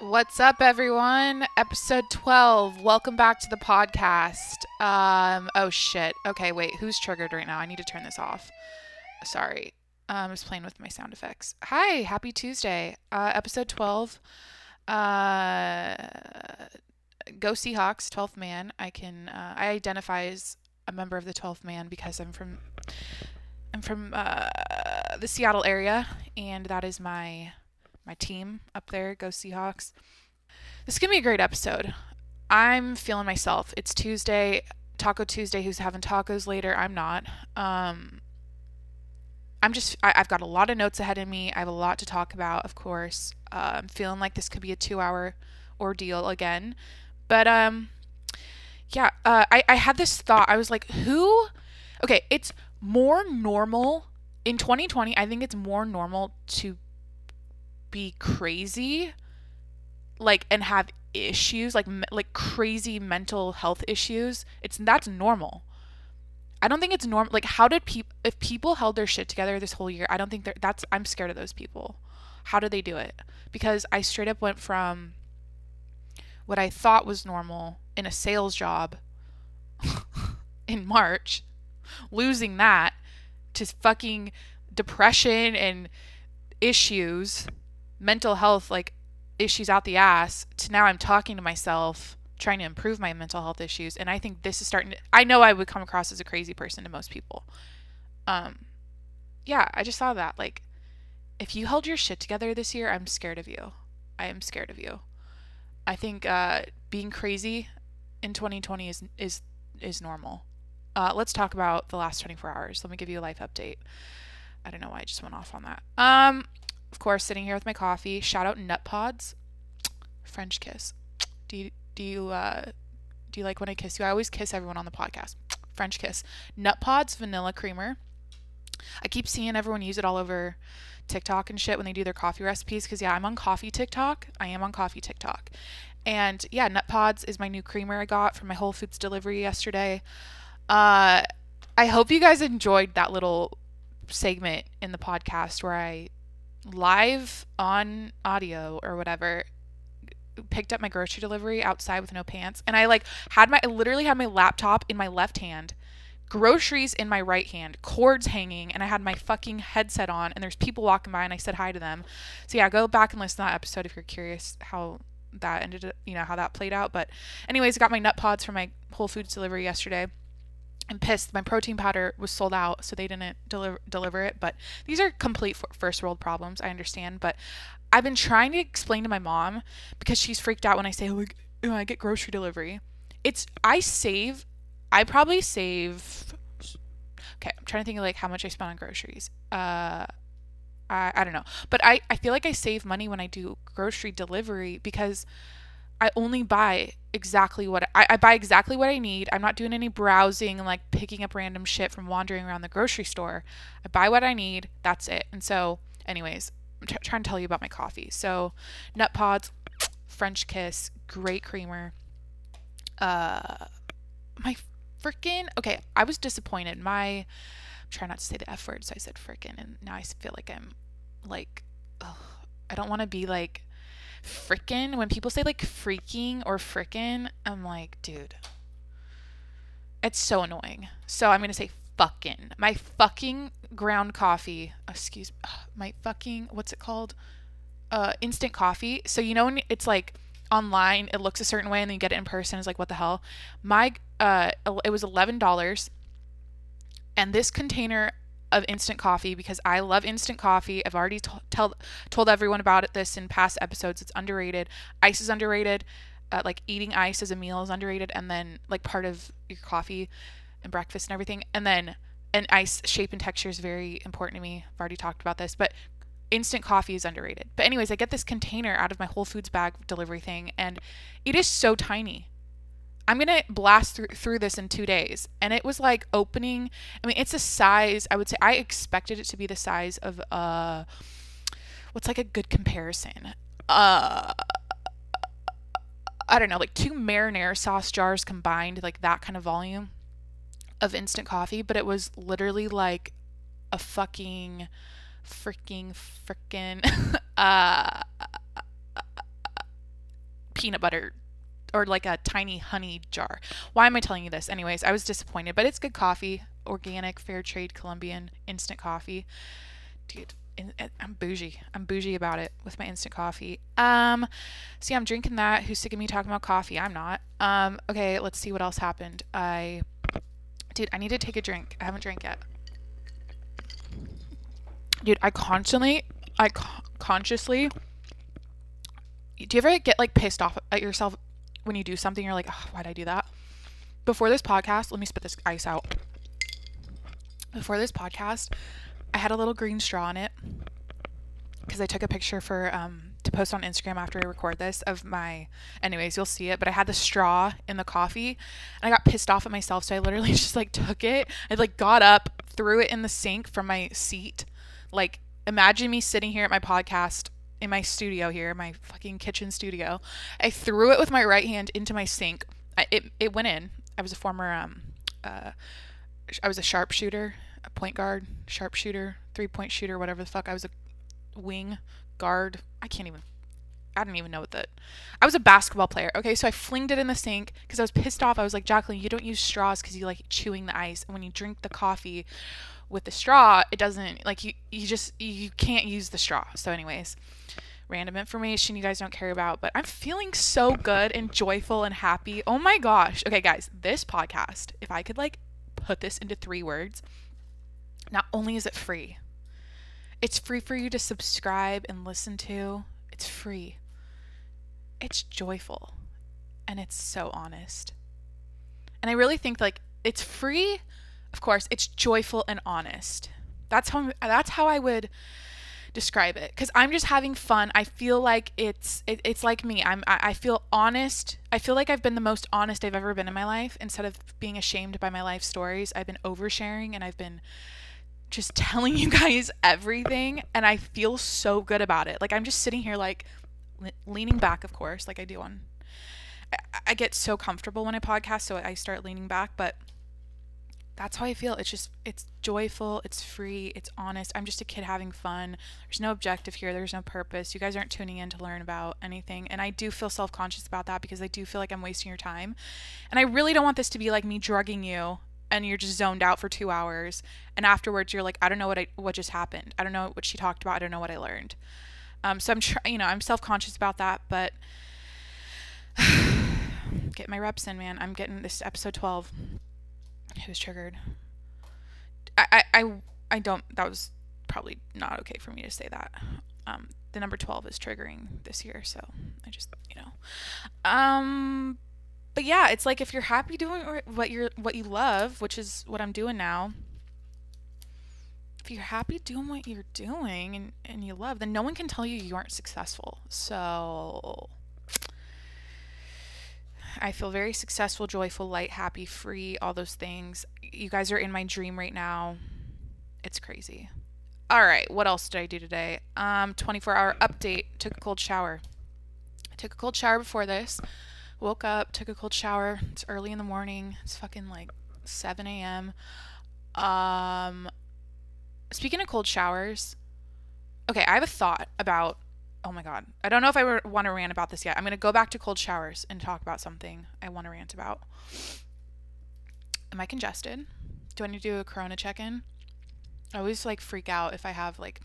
What's up, everyone? Episode 12. Welcome back to the podcast. Um, oh shit. Okay, wait. Who's triggered right now? I need to turn this off. Sorry. Um, I was playing with my sound effects. Hi, happy Tuesday. Uh, episode 12. Uh, go Seahawks, 12th man. I can, uh, I identify as a member of the 12th man because I'm from, I'm from, uh, the Seattle area, and that is my my team up there. Go Seahawks. This is going to be a great episode. I'm feeling myself. It's Tuesday, Taco Tuesday. Who's having tacos later? I'm not. Um, I'm just, I, have got a lot of notes ahead of me. I have a lot to talk about, of course. Uh, I'm feeling like this could be a two hour ordeal again. But, um, yeah, uh, I, I had this thought. I was like, who, okay, it's more normal in 2020. I think it's more normal to be crazy like and have issues like like crazy mental health issues it's that's normal. I don't think it's normal like how did people if people held their shit together this whole year i don't think they're that's i'm scared of those people. How did they do it? Because i straight up went from what i thought was normal in a sales job in march losing that to fucking depression and issues mental health like issues out the ass to now I'm talking to myself trying to improve my mental health issues and I think this is starting to I know I would come across as a crazy person to most people. Um yeah, I just saw that like if you held your shit together this year, I'm scared of you. I am scared of you. I think uh being crazy in 2020 is is is normal. Uh, let's talk about the last 24 hours. Let me give you a life update. I don't know why I just went off on that. Um, of course, sitting here with my coffee. Shout out Nut Pods, French kiss. Do you do you uh, do you like when I kiss you? I always kiss everyone on the podcast. French kiss. Nut Pods vanilla creamer. I keep seeing everyone use it all over TikTok and shit when they do their coffee recipes. Because yeah, I'm on coffee TikTok. I am on coffee TikTok. And yeah, Nut Pods is my new creamer I got from my Whole Foods delivery yesterday. Uh, I hope you guys enjoyed that little segment in the podcast where I live on audio or whatever picked up my grocery delivery outside with no pants and I like had my I literally had my laptop in my left hand groceries in my right hand cords hanging and I had my fucking headset on and there's people walking by and I said hi to them. So yeah go back and listen to that episode if you're curious how that ended you know how that played out. But anyways I got my nut pods from my Whole Foods delivery yesterday I'm pissed. My protein powder was sold out, so they didn't deliver deliver it. But these are complete first world problems. I understand, but I've been trying to explain to my mom because she's freaked out when I say like oh, I get grocery delivery. It's I save. I probably save. Okay, I'm trying to think of like how much I spend on groceries. Uh, I I don't know, but I I feel like I save money when I do grocery delivery because I only buy exactly what I, I buy exactly what I need. I'm not doing any browsing and like picking up random shit from wandering around the grocery store. I buy what I need. That's it. And so, anyways, I'm t- trying to tell you about my coffee. So, Nut Pods, French Kiss, great creamer. Uh, my freaking okay. I was disappointed. My I'm trying not to say the f word, so I said freaking, and now I feel like I'm like, ugh, I don't want to be like frickin', when people say like freaking or frickin', I'm like, dude, it's so annoying. So I'm going to say fucking. My fucking ground coffee, excuse me, my fucking, what's it called? Uh, instant coffee. So, you know, when it's like online, it looks a certain way and then you get it in person, it's like, what the hell? My, uh, it was $11 and this container of instant coffee because I love instant coffee. I've already t- tell, told everyone about it, this in past episodes. It's underrated. Ice is underrated. Uh, like eating ice as a meal is underrated, and then like part of your coffee and breakfast and everything. And then an ice shape and texture is very important to me. I've already talked about this, but instant coffee is underrated. But anyways, I get this container out of my Whole Foods bag delivery thing, and it is so tiny. I'm gonna blast through through this in two days, and it was like opening. I mean, it's a size. I would say I expected it to be the size of uh, what's like a good comparison? Uh, I don't know, like two marinara sauce jars combined, like that kind of volume of instant coffee. But it was literally like a fucking, freaking, freaking, uh peanut butter or like a tiny honey jar. Why am I telling you this? Anyways, I was disappointed, but it's good coffee, organic, fair trade, Colombian, instant coffee. Dude, I'm bougie. I'm bougie about it with my instant coffee. Um, see, I'm drinking that. Who's sick of me talking about coffee? I'm not. Um, okay, let's see what else happened. I, dude, I need to take a drink. I haven't drank yet. Dude, I constantly, I co- consciously. Do you ever get like pissed off at yourself when you do something? You're like, oh, why'd I do that? Before this podcast, let me spit this ice out. Before this podcast, I had a little green straw in it because I took a picture for um, to post on Instagram after I record this of my. Anyways, you'll see it. But I had the straw in the coffee, and I got pissed off at myself. So I literally just like took it. I like got up, threw it in the sink from my seat. Like imagine me sitting here at my podcast in my studio here, my fucking kitchen studio. I threw it with my right hand into my sink. I, it it went in. I was a former um uh I was a sharpshooter a point guard, sharpshooter, three point shooter, whatever the fuck. I was a wing guard. I can't even. I didn't even know what that. I was a basketball player. Okay, so I flinged it in the sink because I was pissed off. I was like, Jacqueline, you don't use straws because you like chewing the ice, and when you drink the coffee with the straw, it doesn't like you. You just you can't use the straw. So, anyways, random information you guys don't care about, but I'm feeling so good and joyful and happy. Oh my gosh. Okay, guys, this podcast, if I could like put this into three words, not only is it free, it's free for you to subscribe and listen to. It's free. It's joyful. And it's so honest. And I really think like it's free. Of course, it's joyful and honest. That's how that's how I would describe it because i'm just having fun i feel like it's it, it's like me i'm I, I, feel honest i feel like i've been the most honest i've ever been in my life instead of being ashamed by my life stories i've been oversharing and i've been just telling you guys everything and I feel so good about it. Like I'm just sitting here like le- leaning back of course like I do on I, I get so comfortable when I podcast so I start leaning back but that's how I feel. It's just it's joyful, it's free, it's honest. I'm just a kid having fun. There's no objective here, there's no purpose. You guys aren't tuning in to learn about anything. And I do feel self-conscious about that because I do feel like I'm wasting your time. And I really don't want this to be like me drugging you and you're just zoned out for two hours and afterwards you're like i don't know what i what just happened i don't know what she talked about i don't know what i learned um, so i'm trying you know i'm self-conscious about that but get my reps in man. I'm getting this episode 12 who's triggered. I, I i i don't that was probably not okay for me to say that. Um the number 12 is triggering this year so i just you know. Um but yeah, it's like if you're happy doing what you're what you love, which is what I'm doing now. If you're happy doing what you're doing and, and you love, then no one can tell you you aren't successful. So I feel very successful, joyful, light, happy, free, all those things. You guys are in my dream right now. It's crazy. All right, what else did I do today? Um 24 hour update. Took a cold shower. I took a cold shower before this. Woke up, took a cold shower. It's early in the morning. It's fucking like 7 a.m. Um, speaking of cold showers, okay, I have a thought about. Oh my god, I don't know if I want to rant about this yet. I'm gonna go back to cold showers and talk about something I want to rant about. Am I congested? Do I need to do a corona check-in? I always like freak out if I have like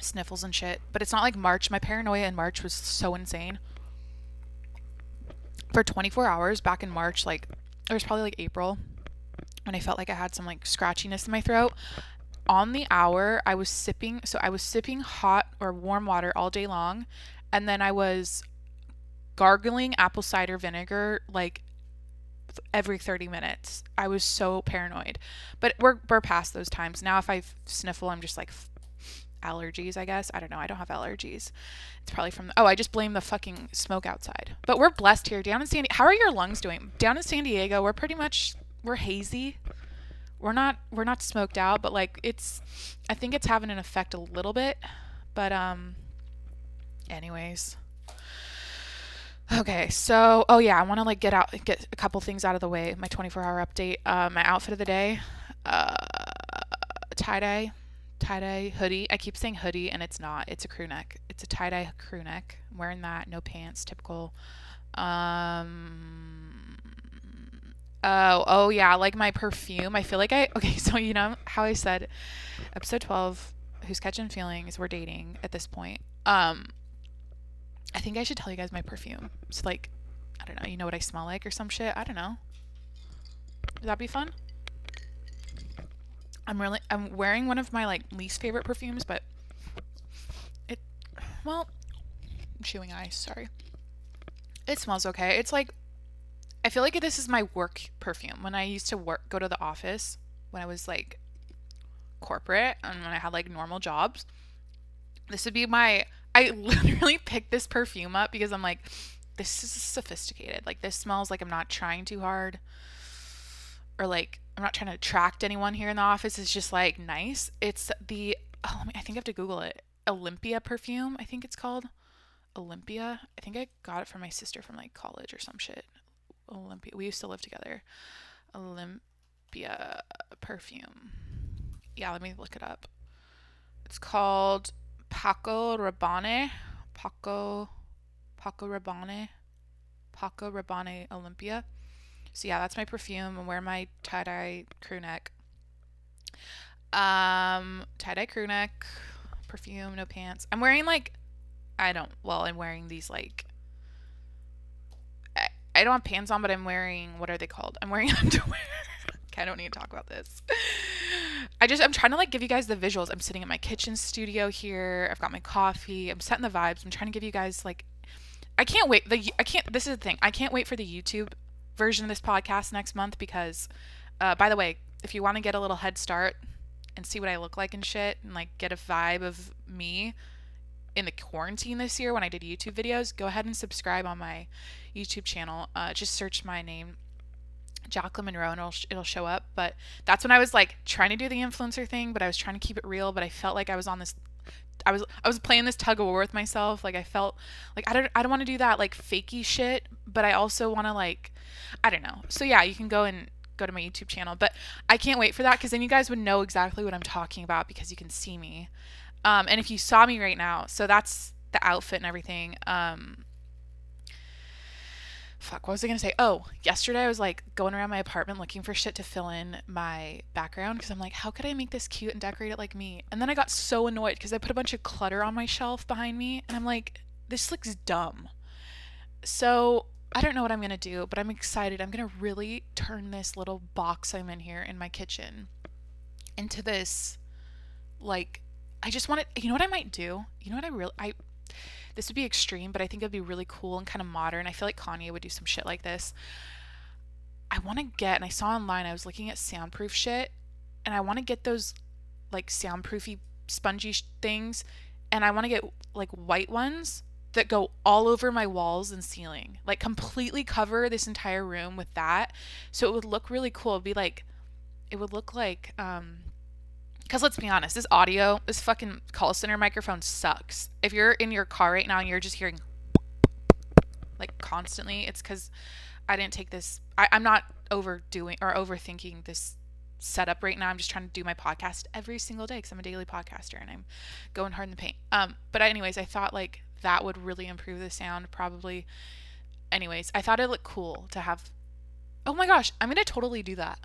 sniffles and shit, but it's not like March. My paranoia in March was so insane for 24 hours back in March, like it was probably like April, when I felt like I had some like scratchiness in my throat. On the hour, I was sipping, so I was sipping hot or warm water all day long, and then I was gargling apple cider vinegar like every 30 minutes. I was so paranoid. But we're we're past those times. Now if I sniffle, I'm just like allergies, I guess. I don't know. I don't have allergies. It's probably from, the, oh, I just blame the fucking smoke outside. But we're blessed here down in San Diego. How are your lungs doing? Down in San Diego, we're pretty much, we're hazy. We're not, we're not smoked out, but like it's, I think it's having an effect a little bit. But, um, anyways. Okay, so oh yeah, I want to like get out get a couple things out of the way. My 24 hour update. Uh, my outfit of the day, uh, tie dye tie dye hoodie. I keep saying hoodie and it's not. It's a crew neck. It's a tie dye crew neck. I'm wearing that, no pants, typical. Um. Oh, oh yeah, like my perfume. I feel like I okay. So you know how I said, episode twelve. Who's catching feelings? We're dating at this point. Um. I think I should tell you guys my perfume. It's like, I don't know. You know what I smell like or some shit. I don't know. Would that be fun? I'm really I'm wearing one of my like least favorite perfumes, but it well, I'm chewing ice, sorry. It smells okay. It's like I feel like this is my work perfume. When I used to work go to the office when I was like corporate and when I had like normal jobs, this would be my I literally picked this perfume up because I'm like this is sophisticated. Like this smells like I'm not trying too hard or like I'm not trying to attract anyone here in the office. It's just like nice. It's the oh, I think I have to Google it. Olympia perfume, I think it's called. Olympia. I think I got it from my sister from like college or some shit. Olympia. We used to live together. Olympia perfume. Yeah, let me look it up. It's called Paco Rabanne. Paco Paco Rabanne. Paco Rabanne Olympia. So yeah, that's my perfume. I'm wearing my tie-dye crew neck. Um, tie-dye crew neck, perfume, no pants. I'm wearing like, I don't, well, I'm wearing these like, I, don't have pants on, but I'm wearing, what are they called? I'm wearing underwear. okay, I don't need to talk about this. I just I'm trying to like give you guys the visuals. I'm sitting in my kitchen studio here. I've got my coffee. I'm setting the vibes. I'm trying to give you guys like I can't wait. The I can't this is the thing. I can't wait for the YouTube version of this podcast next month because, uh, by the way, if you want to get a little head start and see what I look like and shit and like get a vibe of me in the quarantine this year when I did YouTube videos, go ahead and subscribe on my YouTube channel. Uh, just search my name, Jacqueline Monroe, and it'll, it'll show up. But that's when I was like trying to do the influencer thing, but I was trying to keep it real. But I felt like I was on this I was I was playing this tug of war with myself. Like I felt like I don't I don't want to do that like fakey shit, but I also want to like I don't know. So yeah, you can go and go to my YouTube channel, but I can't wait for that because then you guys would know exactly what I'm talking about because you can see me. Um, and if you saw me right now, so that's the outfit and everything. Um, fuck, what was I gonna say? Oh, yesterday I was like going around my apartment looking for shit to fill in my background because I'm like, how could I make this cute and decorate it like me? And then I got so annoyed because I put a bunch of clutter on my shelf behind me, and I'm like, this looks dumb. So I don't know what I'm gonna do, but I'm excited. I'm gonna really turn this little box I'm in here in my kitchen into this, like, I just want to. You know what I might do? You know what I really I this would be extreme, but I think it'd be really cool and kind of modern. I feel like Kanye would do some shit like this. I want to get, and I saw online, I was looking at soundproof shit, and I want to get those like soundproofy spongy sh- things, and I want to get like white ones that go all over my walls and ceiling, like completely cover this entire room with that, so it would look really cool. It'd be like, it would look like um, because let's be honest, this audio, this fucking call center microphone sucks. If you're in your car right now and you're just hearing like constantly, it's because I didn't take this. I, I'm not overdoing or overthinking this setup right now. I'm just trying to do my podcast every single day because I'm a daily podcaster and I'm going hard in the paint. Um, but anyways, I thought like that would really improve the sound. Probably. Anyways, I thought it looked cool to have. Oh my gosh, I'm gonna totally do that.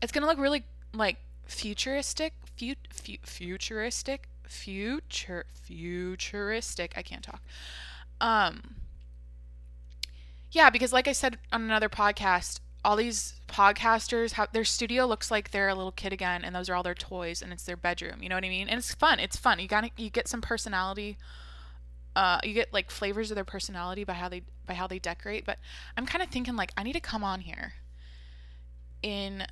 It's gonna look really like futuristic, fu- fu- futuristic, future, futuristic. I can't talk. Um, yeah, because like I said on another podcast, all these podcasters have their studio looks like they're a little kid again, and those are all their toys, and it's their bedroom. You know what I mean? And it's fun. It's fun. You got you get some personality. Uh, you get like flavors of their personality by how they by how they decorate. But I'm kind of thinking like I need to come on here in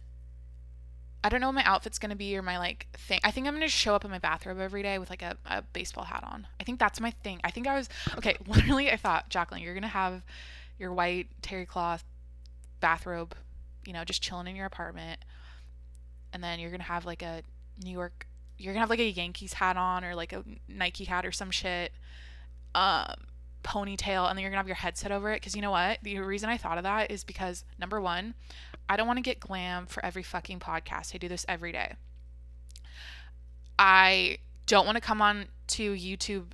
I don't know what my outfit's gonna be or my like thing. I think I'm gonna show up in my bathrobe every day with like a, a baseball hat on. I think that's my thing. I think I was okay. Literally, I thought Jacqueline, you're gonna have your white terry cloth bathrobe, you know, just chilling in your apartment, and then you're gonna have like a New York. You're gonna have like a Yankees hat on or like a Nike hat or some shit. Um, ponytail and then you're gonna have your headset over it because you know what the reason i thought of that is because number one I don't want to get glam for every fucking podcast. I do this every day. I don't want to come on to YouTube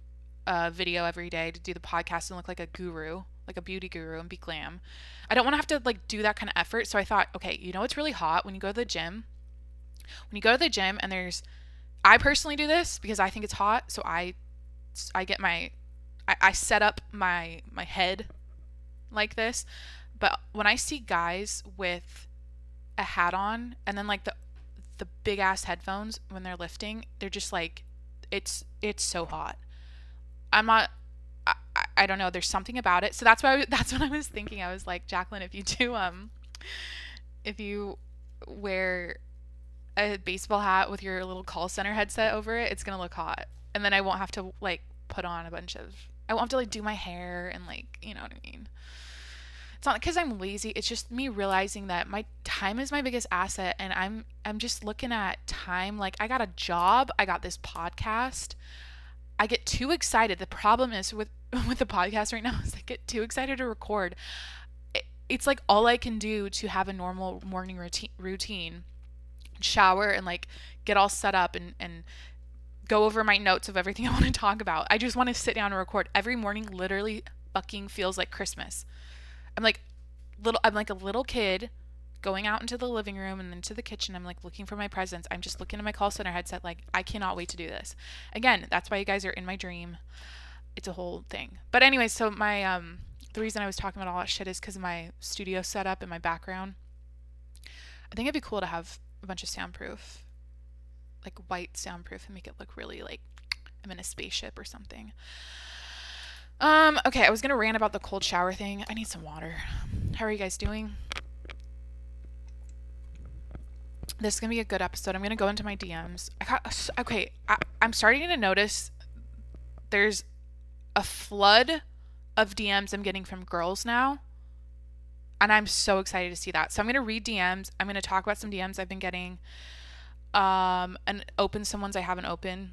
uh, video every day to do the podcast and look like a guru, like a beauty guru and be glam. I don't want to have to like do that kind of effort. So I thought, okay, you know what's really hot when you go to the gym? When you go to the gym and there's I personally do this because I think it's hot, so I I get my I, I set up my my head like this. But when I see guys with a hat on and then like the the big ass headphones when they're lifting, they're just like it's it's so hot. I'm not I, I don't know, there's something about it. So that's why that's what I was thinking. I was like, Jacqueline, if you do um if you wear a baseball hat with your little call center headset over it, it's gonna look hot. And then I won't have to like put on a bunch of I won't have to like do my hair and like you know what I mean. It's not because I'm lazy. It's just me realizing that my time is my biggest asset, and I'm I'm just looking at time like I got a job, I got this podcast. I get too excited. The problem is with with the podcast right now is I get too excited to record. It's like all I can do to have a normal morning routine routine shower and like get all set up and and go over my notes of everything I want to talk about. I just want to sit down and record. Every morning literally fucking feels like Christmas. I'm like little I'm like a little kid going out into the living room and into the kitchen. I'm like looking for my presents. I'm just looking at my call center headset like I cannot wait to do this. Again, that's why you guys are in my dream. It's a whole thing. But anyway, so my um the reason I was talking about all that shit is cuz of my studio setup and my background. I think it'd be cool to have a bunch of soundproof, like white soundproof, and make it look really like I'm in a spaceship or something. Um, okay, I was gonna rant about the cold shower thing. I need some water. How are you guys doing? This is gonna be a good episode. I'm gonna go into my DMs. I got okay. I, I'm starting to notice there's a flood of DMs I'm getting from girls now and I'm so excited to see that. So I'm gonna read DMs. I'm gonna talk about some DMs I've been getting, um, and open some ones I haven't opened,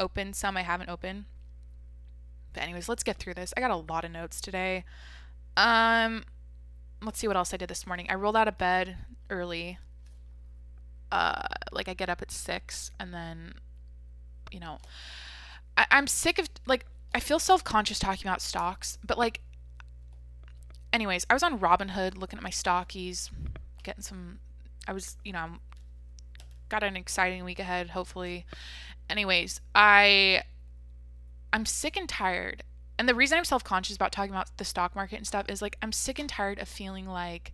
open some I haven't opened. But anyways, let's get through this. I got a lot of notes today. Um, let's see what else I did this morning. I rolled out of bed early. Uh, like I get up at six, and then, you know, I- I'm sick of like I feel self conscious talking about stocks, but like anyways, I was on Robinhood looking at my stockies, getting some. I was, you know, I'm got an exciting week ahead, hopefully. Anyways, I, I'm sick and tired. And the reason I'm self conscious about talking about the stock market and stuff is like I'm sick and tired of feeling like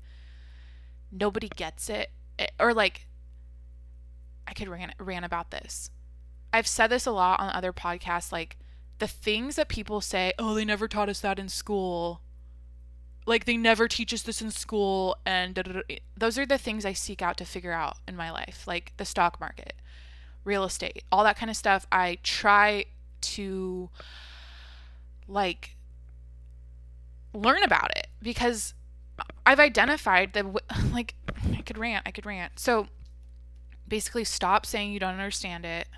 nobody gets it, eh, or like I could rant rant about this. I've said this a lot on other podcasts, like the things that people say, oh, they never taught us that in school like they never teach us this in school and da. those are the things i seek out to figure out in my life like the stock market real estate all that kind of stuff i try to like learn about it because i've identified that like i could rant i could rant so basically stop saying you don't understand it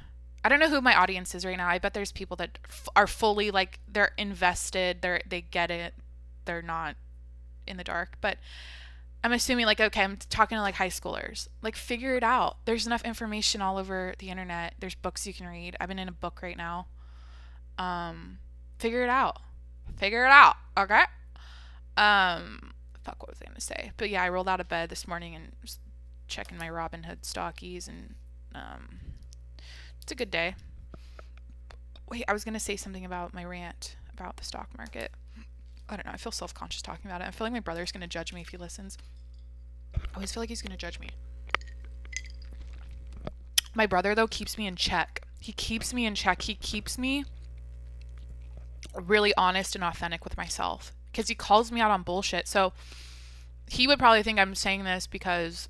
I don't know who my audience is right now. I bet there's people that f- are fully like they're invested. They're they get it. They're not in the dark, but I'm assuming like okay, I'm talking to like high schoolers. Like figure it out. There's enough information all over the internet. There's books you can read. I've been in a book right now. Um figure it out. Figure it out, okay? Um fuck what was I to say? But yeah, I rolled out of bed this morning and was checking my Robinhood stockies and um it's a good day. Wait, I was to say something about my rant about the stock market. I don't know. I feel self conscious talking about it. I feel like my brother's to judge me if he listens. I always feel like he's to judge me. My brother, though, keeps me in check. He keeps me in check. He keeps me really honest and authentic with myself because he calls me out on bullshit. So he would probably think I'm saying this because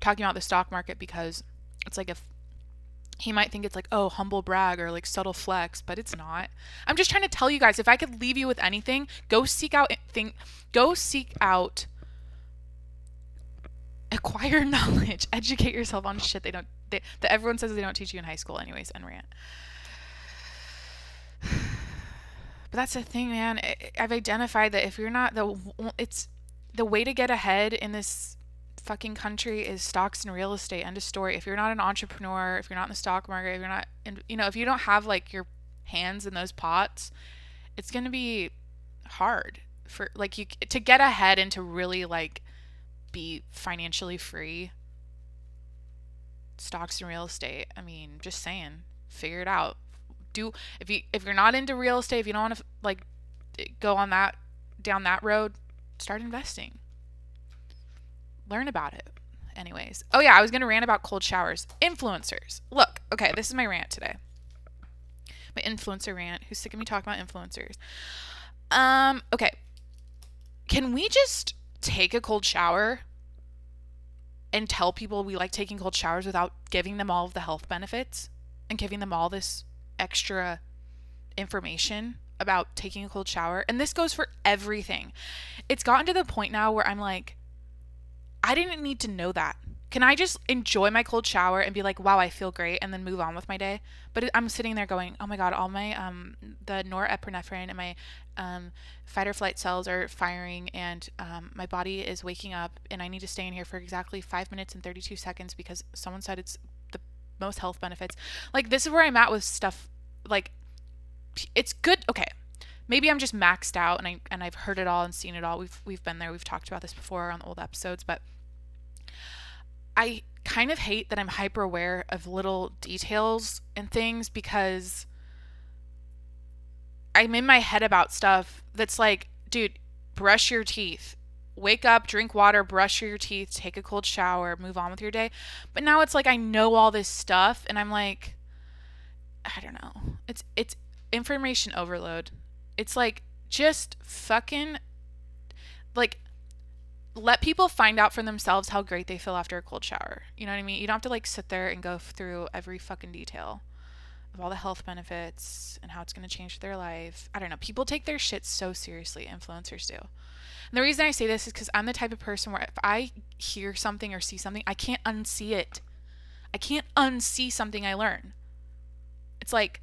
talking about the stock market because it's like if he might think it's like, oh, humble brag or like subtle flex, but it's not. I'm just trying to tell you guys if I could leave you with anything, go seek out eh, think go seek out acquire knowledge, educate yourself on shit they don't they, that everyone says they don't teach you in high school anyways and rant. But that's the thing, man. I've identified that if you're not the it's the way to get ahead in this fucking country is stocks and real estate. End of story. If you're not an entrepreneur, if you're not in the stock market, if you're not, in, you know, if you don't have like your hands in those pots, it's gonna be hard for like you to get ahead and to really like be financially free. Stocks and real estate. I mean, just saying, figure it out. Do if you if you're not into real estate, if you don't want to like go on that down that road, start investing learn about it. Anyways, oh yeah, I was gonna rant about cold showers. Influencers. Look, okay, this is my rant today. My influencer rant. Who's sick of me talking about influencers? Um, okay. Can we just take a cold shower and tell people we like taking cold showers without giving them all of the health benefits and giving them all this extra information about taking a cold shower? And this goes for everything. It's gotten to the point now where I'm like, I didn't need to know that. Can I just enjoy my cold shower and be like, wow, I feel great, and then move on with my day? But I'm sitting there going, oh my god, all my um the norepinephrine and my um fight or flight cells are firing, and um, my body is waking up, and I need to stay in here for exactly five minutes and 32 seconds because someone said it's most health benefits. Like this is where I'm at with stuff. Like it's good. Okay, maybe I'm just maxed out and I and I've heard it all and seen it all. We've we've been there. We've talked about this before on the old episodes, but I kind of hate that I'm hyper aware of little details and things because I'm in my head about stuff that's like, dude, brush your teeth. Wake up, drink water, brush your teeth, take a cold shower, move on with your day. But now it's like I know all this stuff and I'm like I don't know. It's it's information overload. It's like just fucking like let people find out for themselves how great they feel after a cold shower. You know what I mean? You don't have to like sit there and go through every fucking detail of all the health benefits and how it's going to change their life. I don't know. People take their shit so seriously, influencers do. And the reason I say this is because I'm the type of person where if I hear something or see something, I can't unsee it. I can't unsee something I learn. It's like,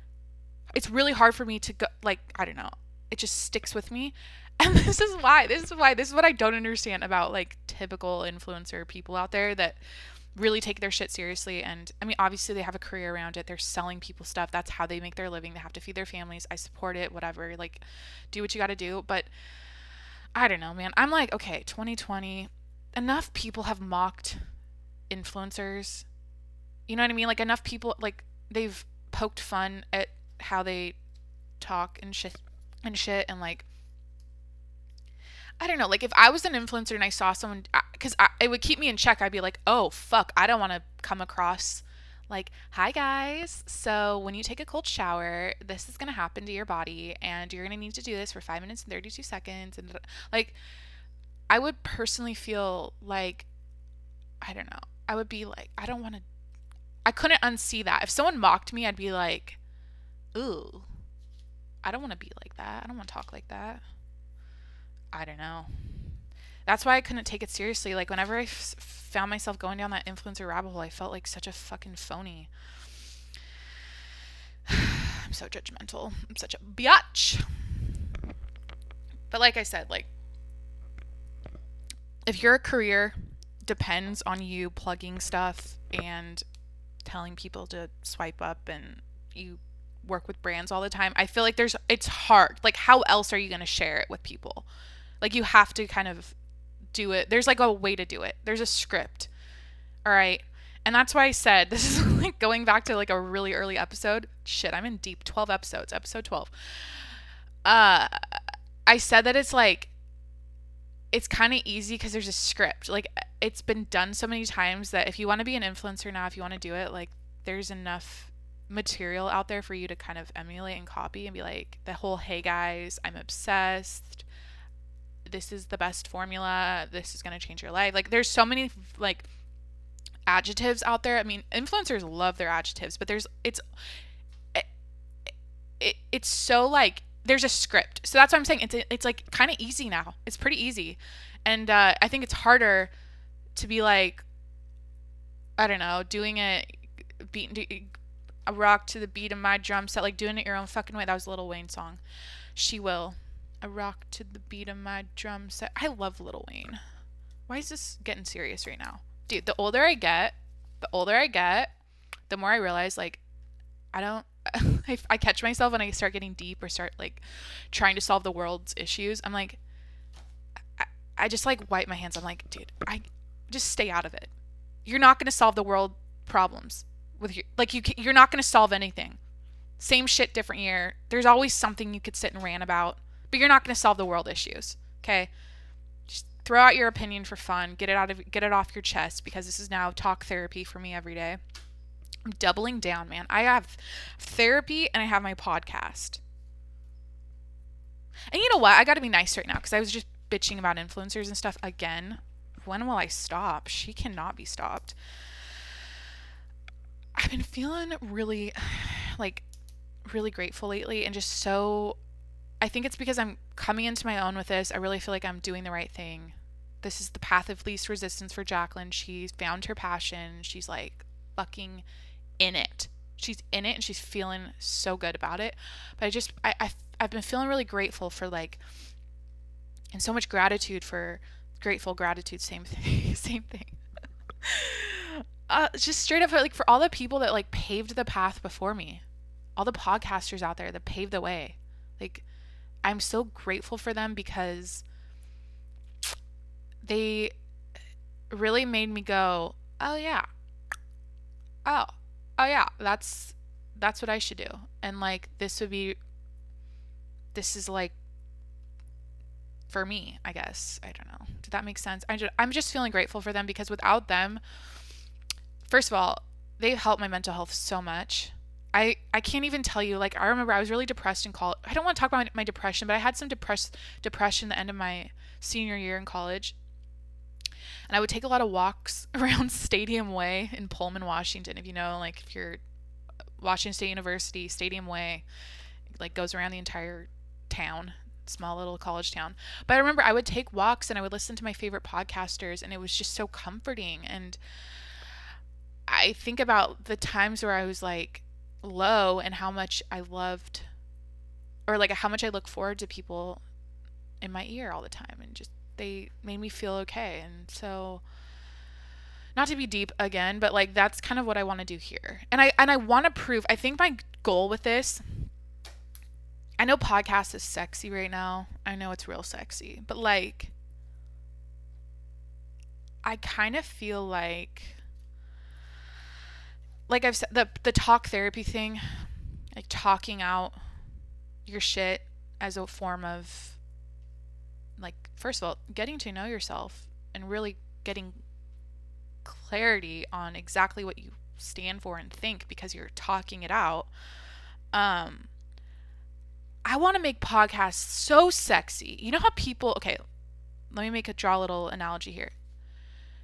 it's really hard for me to go, like, I don't know. It just sticks with me. And this is why. This is why. This is what I don't understand about like typical influencer people out there that really take their shit seriously. And I mean, obviously, they have a career around it. They're selling people stuff. That's how they make their living. They have to feed their families. I support it, whatever. Like, do what you got to do. But I don't know, man. I'm like, okay, 2020, enough people have mocked influencers. You know what I mean? Like, enough people, like, they've poked fun at how they talk and shit and shit and like I don't know, like if I was an influencer and I saw someone, because it would keep me in check. I'd be like, oh fuck, I don't want to come across like, hi guys. So when you take a cold shower, this is gonna happen to your body, and you're gonna need to do this for five minutes and thirty-two seconds, and like, I would personally feel like, I don't know, I would be like, I don't want to, I couldn't unsee that. If someone mocked me, I'd be like, ooh, I don't want to be like that. I don't want to talk like that. I don't know. That's why I couldn't take it seriously. Like whenever I f- found myself going down that influencer rabbit hole, I felt like such a fucking phony. I'm so judgmental. I'm such a biatch. But like I said, like if your career depends on you plugging stuff and telling people to swipe up and you work with brands all the time, I feel like there's it's hard. Like how else are you going to share it with people? Like you have to kind of do it. There's like a way to do it. There's a script. All right. And that's why I said this is like going back to like a really early episode. Shit, I'm in deep 12 episodes, episode 12. Uh I said that it's like it's kind of easy because there's a script. Like it's been done so many times that if you want to be an influencer now, if you want to do it, like there's enough material out there for you to kind of emulate and copy and be like the whole hey guys, I'm obsessed this is the best formula this is going to change your life. Like there's so many like adjectives out there. I mean influencers love their adjectives but there's it's it, it it's so like there's a script. So that's what i'm saying. It's it's like kind of easy now. It's pretty easy. And uh, i think it's harder to be like i don't know doing it beating a rock to the beat of my drum set like doing it your own fucking way. That was a Lil Wayne song. She will I rock to the beat of my drum set. I love Lil Wayne. Why is this getting serious right now? Dude, the older I get, the older I get, the more I realize like I don't I, I catch myself when I start getting deep or start like trying to solve the world's issues. I'm like I, I just like wipe my hands. I'm like, dude, I just stay out of it. You're not going to solve the world problems with your like you you're not going to solve anything. Same shit different year. There's always something you could sit and rant about, but you're not going to solve the world issues. Okay? Just throw out your opinion for fun. Get it out of get it off your chest because this is now talk therapy for me every day. I'm doubling down, man. I have therapy and I have my podcast. And you know what? I got to be nice right now because I was just bitching about influencers and stuff again. When will I stop? She cannot be stopped. I've been feeling really like really grateful lately and just so I think it's because I'm coming into my own with this. I really feel like I'm doing the right thing. This is the path of least resistance for Jacqueline. She's found her passion. She's like fucking in it. She's in it and she's feeling so good about it. But I just I, I I've been feeling really grateful for like and so much gratitude for grateful gratitude same thing same thing uh, just straight up like for all the people that like paved the path before me all the podcasters out there that paved the way like i'm so grateful for them because they really made me go oh yeah oh oh yeah that's that's what i should do and like this would be this is like for me, I guess. I don't know. Did that make sense? I just, I'm just feeling grateful for them because without them, first of all, they've helped my mental health so much. I, I can't even tell you like I remember I was really depressed in college. I don't want to talk about my, my depression, but I had some depressed depression the end of my senior year in college. And I would take a lot of walks around Stadium Way in Pullman, Washington. If you know, like if you're uh, Washington State University, Stadium Way, like goes around the entire town small little college town. But I remember I would take walks and I would listen to my favorite podcasters, and it was just so comforting. And I think about the times where I was like low and how much I loved, or like how much I look forward to people in my ear all the time, and just they made me feel okay. And so not to be deep again, but like that's kind of what I want to do here. And I and I want to prove I think my goal with this I know podcast is sexy right now. I know it's real sexy, but like I kind of feel like like I've said the the talk therapy thing, like talking out your shit as a form of like first of all, getting to know yourself and really getting clarity on exactly what you stand for and think because you're talking it out. Um I want to make podcasts so sexy. You know how people, okay, let me make a draw a little analogy here.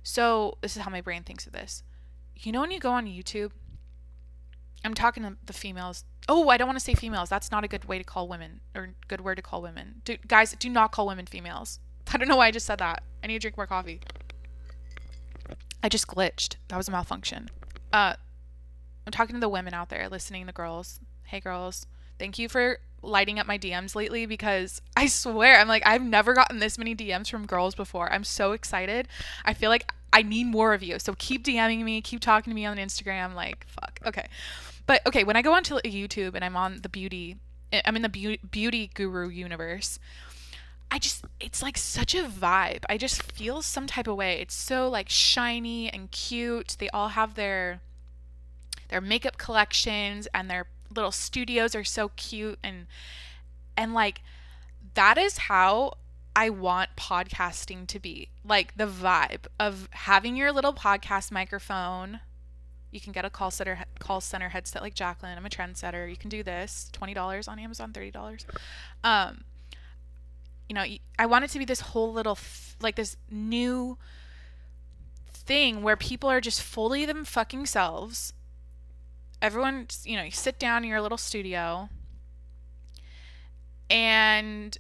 So, this is how my brain thinks of this. You know, when you go on YouTube, I'm talking to the females. Oh, I don't want to say females. That's not a good way to call women or good word to call women. Do, guys, do not call women females. I don't know why I just said that. I need to drink more coffee. I just glitched. That was a malfunction. Uh, I'm talking to the women out there listening, the girls. Hey, girls. Thank you for lighting up my DMs lately because I swear I'm like I've never gotten this many DMs from girls before. I'm so excited. I feel like I need more of you. So keep DMing me, keep talking to me on Instagram like fuck. Okay. But okay, when I go onto YouTube and I'm on the beauty eh, I'm in the beauty, beauty guru universe. I just it's like such a vibe. I just feel some type of way. It's so like shiny and cute. They all have their their makeup collections and their little studios are so cute and and like that is how I want podcasting to be. Like the vibe of having your little podcast microphone. You can get a call center call center headset like Jacqueline. I'm a trendsetter. You can do this. Twenty dollars on Amazon. Thirty dollars. Um, you know, I want it to be this whole little like this new thing where people are just fully them fucking selves everyone, you know, you sit down in your little studio and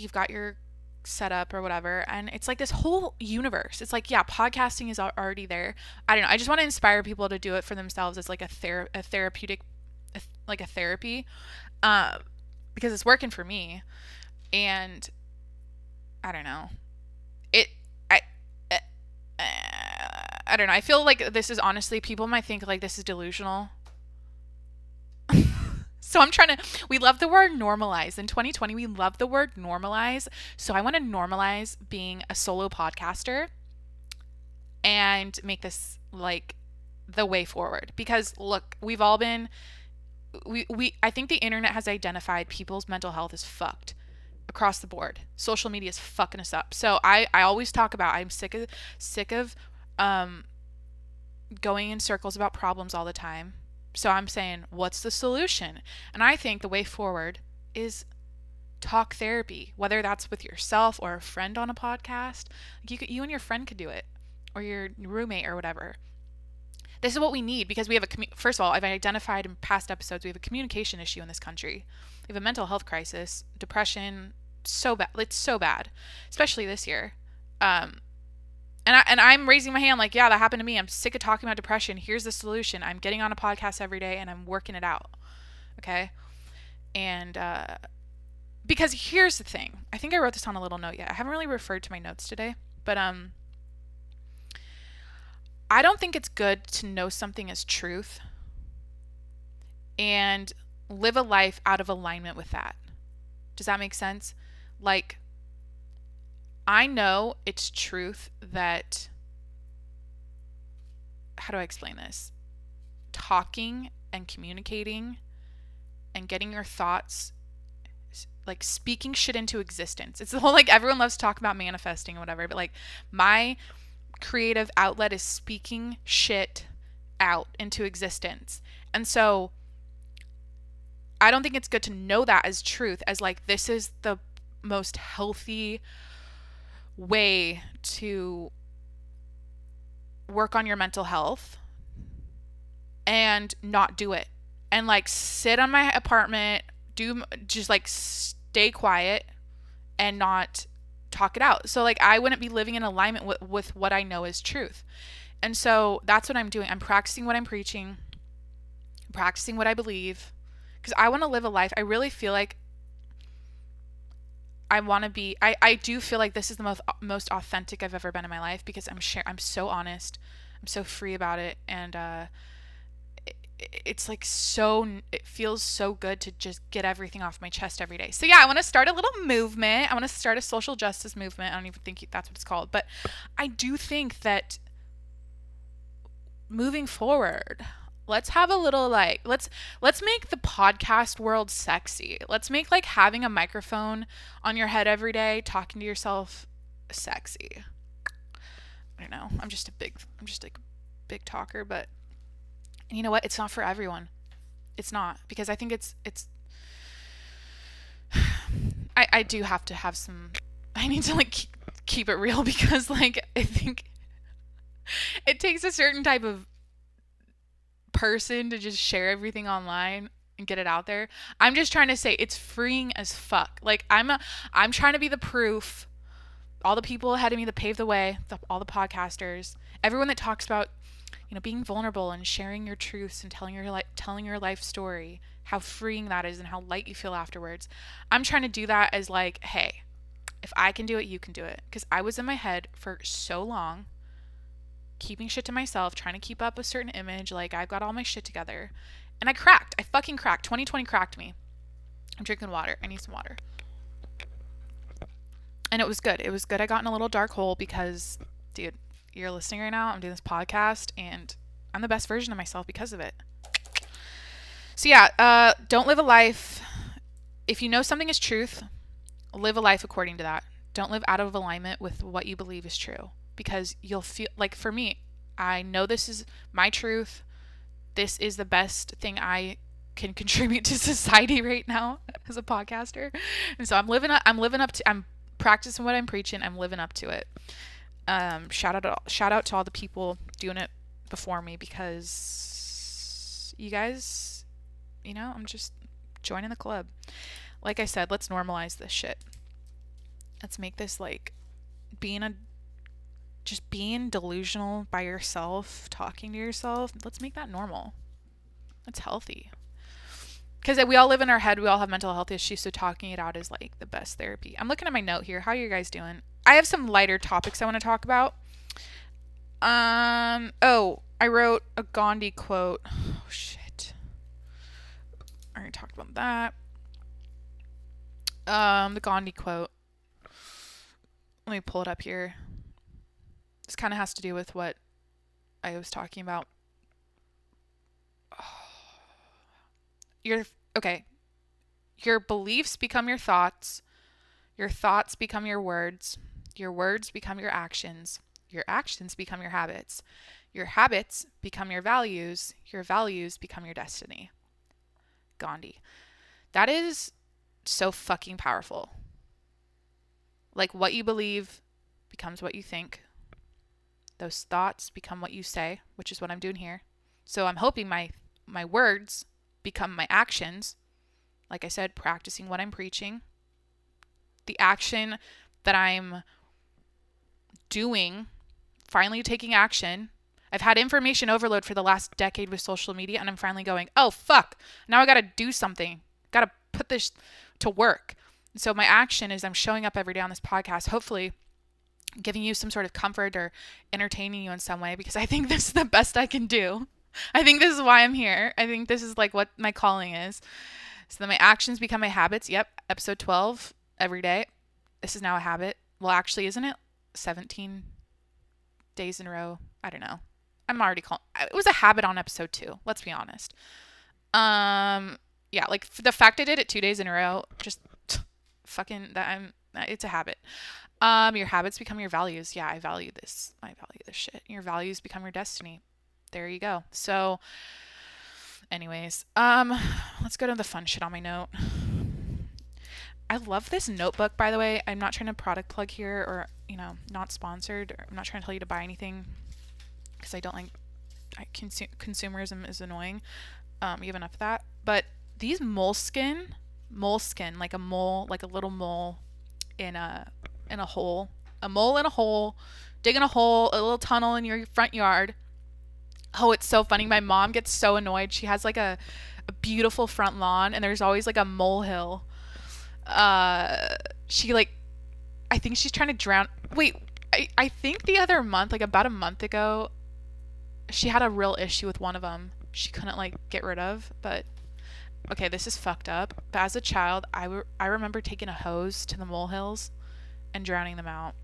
you've got your setup or whatever and it's like this whole universe it's like yeah podcasting is already there i don't know i just want to inspire people to do it for themselves as like a, ther- a therapeutic like a therapy um because it's working for me and i don't know it I, I don't know. I feel like this is honestly people might think like this is delusional. So I'm trying to we love the word normalize. In 2020 we love the word normalize. So I want to normalize being a solo podcaster and make this like the way forward because look, we've all been we we I think the internet has identified people's mental health is fucked across the board. Social media is fucking us up. So I I always talk about I'm sick of sick of um going in circles about problems all the time. So I'm saying what's the solution? And I think the way forward is talk therapy, whether that's with yourself or a friend on a podcast. You could, you and your friend could do it or your roommate or whatever. This is what we need because we have a commu- first of all, I've identified in past episodes we have a communication issue in this country. We have a mental health crisis, depression, so bad. It's so bad, especially this year. Um, and I, and I'm raising my hand like, yeah, that happened to me. I'm sick of talking about depression. Here's the solution. I'm getting on a podcast every day and I'm working it out. Okay? And uh because here's the thing. I think I wrote this on a little note yet. I haven't really referred to my notes today, but um I don't think it's good to know something as truth and live a life out of alignment with that. Does that make sense? Like, I know it's truth that, how do I explain this? Talking and communicating and getting your thoughts, like speaking shit into existence. It's the whole like everyone loves to talk about manifesting and whatever, but like my creative outlet is speaking shit out into existence. And so I don't think it's good to know that as truth, as like this is the most healthy way to work on your mental health and not do it. And like sit on my apartment, do just like stay quiet and not talk it out. So like I wouldn't be living in alignment with, with what I know is truth. And so that's what I'm doing. I'm practicing what I'm preaching, practicing what I believe because I want to live a life. I really feel like I want to be I I do feel like this is the most most authentic I've ever been in my life because I'm share I'm so honest. I'm so free about it and uh it's like so it feels so good to just get everything off my chest every day. So yeah, I want to start a little movement. I want to start a social justice movement. I don't even think that's what it's called, but I do think that moving forward, let's have a little like let's let's make the podcast world sexy. Let's make like having a microphone on your head every day talking to yourself sexy. I don't know. I'm just a big I'm just a big talker, but you know what? It's not for everyone. It's not because I think it's it's I I do have to have some I need to like keep it real because like I think it takes a certain type of person to just share everything online and get it out there. I'm just trying to say it's freeing as fuck. Like I'm a, I'm trying to be the proof all the people ahead of me that paved the way, the, all the podcasters, everyone that talks about you know, being vulnerable and sharing your truths and telling your li- telling your life story, how freeing that is and how light you feel afterwards. I'm trying to do that as like, hey, if I can do it, you can do it. Because I was in my head for so long, keeping shit to myself, trying to keep up a certain image, like I've got all my shit together. And I cracked. I fucking cracked. 2020 cracked me. I'm drinking water. I need some water. And it was good. It was good. I got in a little dark hole because, dude, you're listening right now, I'm doing this podcast and I'm the best version of myself because of it. So yeah, uh, don't live a life. If you know something is truth, live a life according to that. Don't live out of alignment with what you believe is true because you'll feel like for me, I know this is my truth. This is the best thing I can contribute to society right now as a podcaster. And so I'm living up, I'm living up to I'm practicing what I'm preaching. I'm living up to it. Um, shout out shout out to all the people doing it before me because you guys, you know, I'm just joining the club. Like I said, let's normalize this shit. Let's make this like being a just being delusional by yourself, talking to yourself. Let's make that normal. That's healthy. Because we all live in our head, we all have mental health issues, so talking it out is like the best therapy. I'm looking at my note here. How are you guys doing? I have some lighter topics I want to talk about. Um. Oh, I wrote a Gandhi quote. Oh shit. I already talked about that. Um, the Gandhi quote. Let me pull it up here. This kind of has to do with what I was talking about. Your okay. Your beliefs become your thoughts. Your thoughts become your words. Your words become your actions. Your actions become your habits. Your habits become your values. Your values become your destiny. Gandhi. That is so fucking powerful. Like what you believe becomes what you think. Those thoughts become what you say, which is what I'm doing here. So I'm hoping my my words become my actions. Like I said, practicing what I'm preaching. The action that I'm doing, finally taking action. I've had information overload for the last decade with social media, and I'm finally going, oh, fuck. Now I got to do something. Got to put this to work. So my action is I'm showing up every day on this podcast, hopefully giving you some sort of comfort or entertaining you in some way because I think this is the best I can do. I think this is why I'm here. I think this is like what my calling is. So then my actions become my habits. Yep, episode 12 every day. This is now a habit. Well, actually, isn't it 17 days in a row? I don't know. I'm already calling it was a habit on episode 2. Let's be honest. Um yeah, like the fact I did it 2 days in a row just fucking that I'm it's a habit. Um your habits become your values. Yeah, I value this. I value this shit. Your values become your destiny there you go. So, anyways, um, let's go to the fun shit on my note. I love this notebook, by the way. I'm not trying to product plug here or, you know, not sponsored. I'm not trying to tell you to buy anything because I don't like I, consu- consumerism is annoying. Um, you have enough of that. But these moleskin, moleskin, like a mole, like a little mole in a in a hole, a mole in a hole, digging a hole, a little tunnel in your front yard Oh, it's so funny. My mom gets so annoyed. She has like a, a beautiful front lawn and there's always like a molehill. Uh she like I think she's trying to drown wait, I, I think the other month, like about a month ago, she had a real issue with one of them. She couldn't like get rid of, but okay, this is fucked up. But as a child, I, re- I remember taking a hose to the molehills and drowning them out.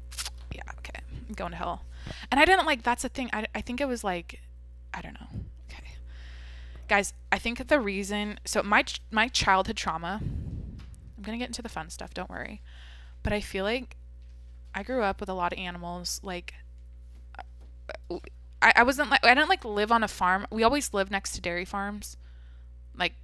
Yeah, okay. I'm going to hell. And I didn't like that's the thing. I, I think it was like I don't know. Okay. Guys, I think the reason so my my childhood trauma I'm going to get into the fun stuff, don't worry. But I feel like I grew up with a lot of animals like I, I wasn't like I didn't like live on a farm. We always lived next to dairy farms. Like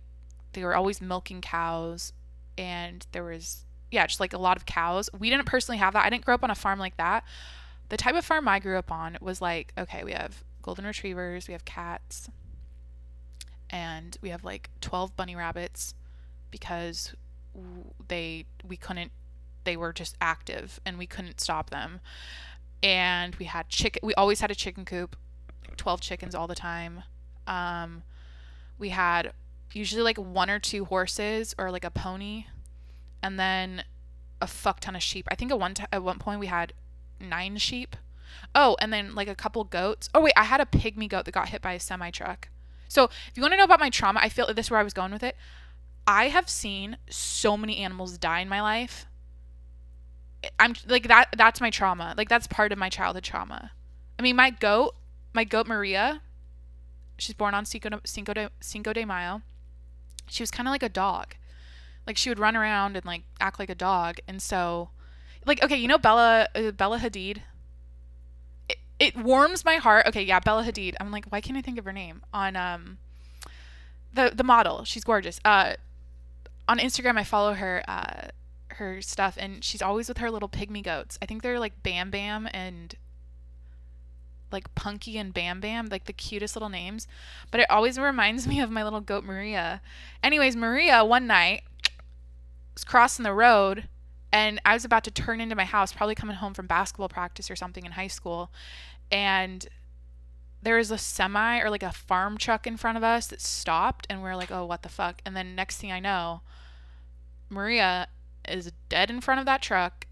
they were always milking cows and there was yeah, just like a lot of cows. We didn't personally have that. I didn't grow up on a farm like that. The type of farm I grew up on was like, okay, we have golden retrievers, we have cats, and we have like 12 bunny rabbits because they we couldn't they were just active and we couldn't stop them. And we had chicken we always had a chicken coop, 12 chickens all the time. Um we had usually like one or two horses or like a pony and then a fuck ton of sheep. I think at one t- at one point we had nine sheep Oh, and then like a couple goats. Oh wait, I had a pygmy goat that got hit by a semi truck. So if you want to know about my trauma, I feel like this is where I was going with it. I have seen so many animals die in my life. I'm like that that's my trauma. Like that's part of my childhood trauma. I mean, my goat, my goat Maria, she's born on Cinco de, Cinco de, Cinco de Mayo. She was kind of like a dog. Like she would run around and like act like a dog. And so like okay, you know Bella uh, Bella Hadid, it it warms my heart. Okay, yeah, Bella Hadid. I'm like, why can't I think of her name? On um the the model. She's gorgeous. Uh on Instagram I follow her uh her stuff and she's always with her little pygmy goats. I think they're like Bam Bam and like Punky and Bam Bam, like the cutest little names. But it always reminds me of my little goat Maria. Anyways, Maria one night crossing the road and I was about to turn into my house, probably coming home from basketball practice or something in high school and there was a semi or like a farm truck in front of us that stopped and we are like oh what the fuck and then next thing i know maria is dead in front of that truck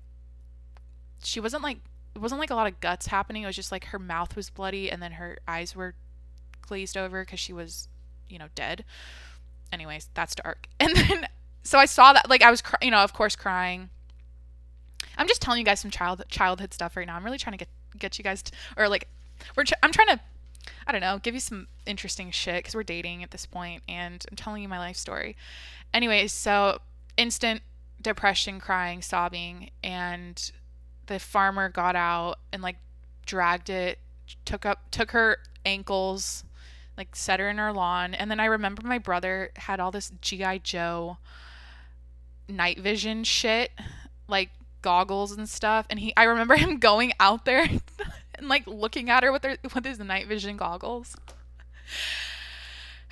she wasn't like it wasn't like a lot of guts happening. It was just like her mouth was bloody and then her eyes were glazed over because she was, you know, dead. Anyways, that's dark. And then so I saw that like I was, cry- you know, of course crying. I'm just telling you guys some child childhood stuff right now. I'm really trying to get get you guys to, or like we're tr- I'm trying to I don't know, give you some interesting shit because we're dating at this point and I'm telling you my life story. Anyways, so instant depression, crying, sobbing, and the farmer got out and like dragged it, took up took her ankles, like set her in her lawn, and then I remember my brother had all this GI Joe night vision shit, like goggles and stuff, and he I remember him going out there and like looking at her with her with his night vision goggles.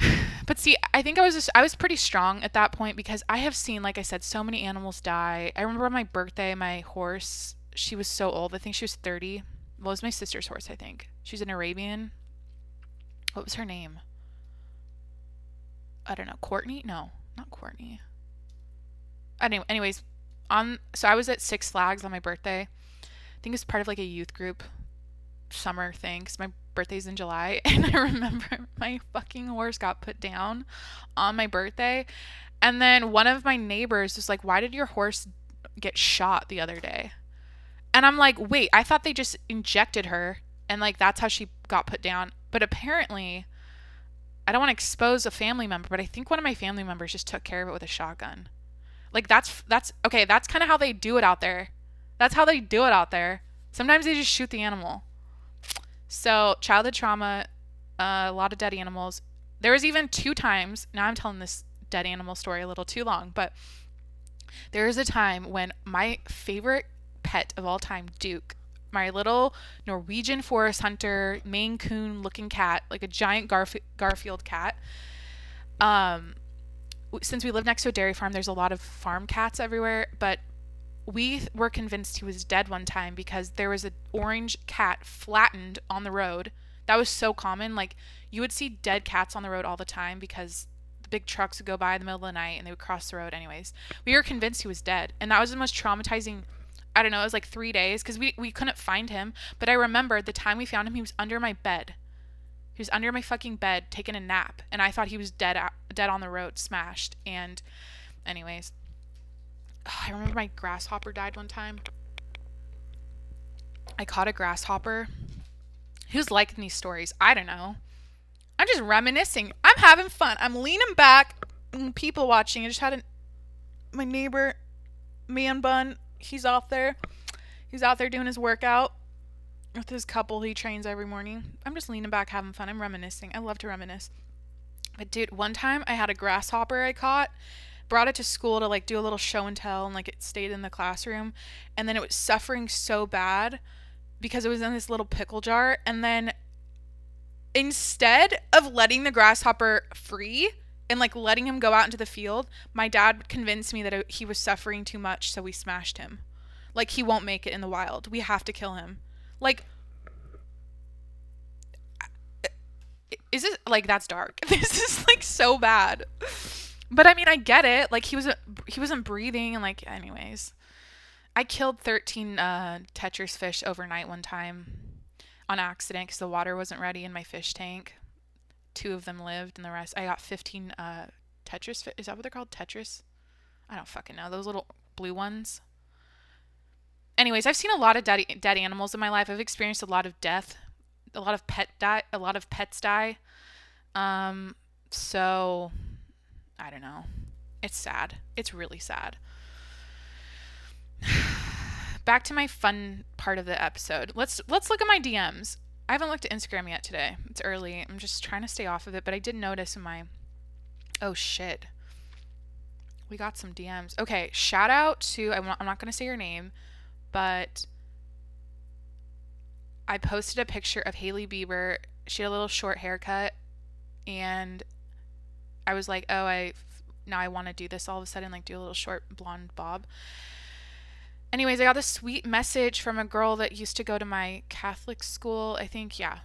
But see, I think I was just, I was pretty strong at that point because I have seen, like I said, so many animals die. I remember on my birthday, my horse, she was so old. I think she was 30. Well, it was my sister's horse, I think. She's an Arabian. What was her name? I don't know. Courtney? No, not Courtney. Anyway, anyways, on so I was at Six Flags on my birthday. I think it's part of like a youth group summer thing because my birthday's in July. And I remember my fucking horse got put down on my birthday. And then one of my neighbors was like, Why did your horse get shot the other day? And I'm like, Wait, I thought they just injected her. And like, that's how she got put down. But apparently, I don't want to expose a family member, but I think one of my family members just took care of it with a shotgun. Like that's that's okay, that's kind of how they do it out there. That's how they do it out there. Sometimes they just shoot the animal. So, childhood trauma, uh, a lot of dead animals. There was even two times, now I'm telling this dead animal story a little too long, but there was a time when my favorite pet of all time, Duke, my little Norwegian forest hunter, Maine Coon looking cat, like a giant Garf- Garfield cat. Um, since we live next to a dairy farm, there's a lot of farm cats everywhere, but we were convinced he was dead one time because there was an orange cat flattened on the road. That was so common. Like you would see dead cats on the road all the time because the big trucks would go by in the middle of the night and they would cross the road anyways. We were convinced he was dead. And that was the most traumatizing I don't know, it was like 3 days cuz we we couldn't find him, but I remember the time we found him he was under my bed. He was under my fucking bed taking a nap and I thought he was dead uh, dead on the road, smashed. And anyways, I remember my grasshopper died one time. I caught a grasshopper. Who's liking these stories? I don't know. I'm just reminiscing. I'm having fun. I'm leaning back, mm, people watching. I just had a, my neighbor, man bun. He's off there. He's out there doing his workout with his couple he trains every morning. I'm just leaning back, having fun. I'm reminiscing. I love to reminisce. But dude, one time I had a grasshopper I caught brought it to school to like do a little show and tell and like it stayed in the classroom and then it was suffering so bad because it was in this little pickle jar and then instead of letting the grasshopper free and like letting him go out into the field my dad convinced me that he was suffering too much so we smashed him like he won't make it in the wild we have to kill him like is it like that's dark this is like so bad but I mean, I get it. Like he was he wasn't breathing and like anyways. I killed 13 uh, Tetris fish overnight one time on accident because the water wasn't ready in my fish tank. Two of them lived, and the rest I got 15 uh, Tetris. Is that what they're called? Tetris? I don't fucking know. Those little blue ones. Anyways, I've seen a lot of dead dead animals in my life. I've experienced a lot of death, a lot of pet die, a lot of pets die. Um, so I don't know. It's sad. It's really sad. Back to my fun part of the episode. Let's let's look at my DMs. I haven't looked at Instagram yet today. It's early. I'm just trying to stay off of it, but I did notice in my Oh shit. We got some DMs. Okay, shout out to I'm not, I'm not going to say your name, but I posted a picture of Hailey Bieber. She had a little short haircut and I was like, oh, I now I want to do this all of a sudden, like do a little short blonde bob. Anyways, I got this sweet message from a girl that used to go to my Catholic school. I think, yeah,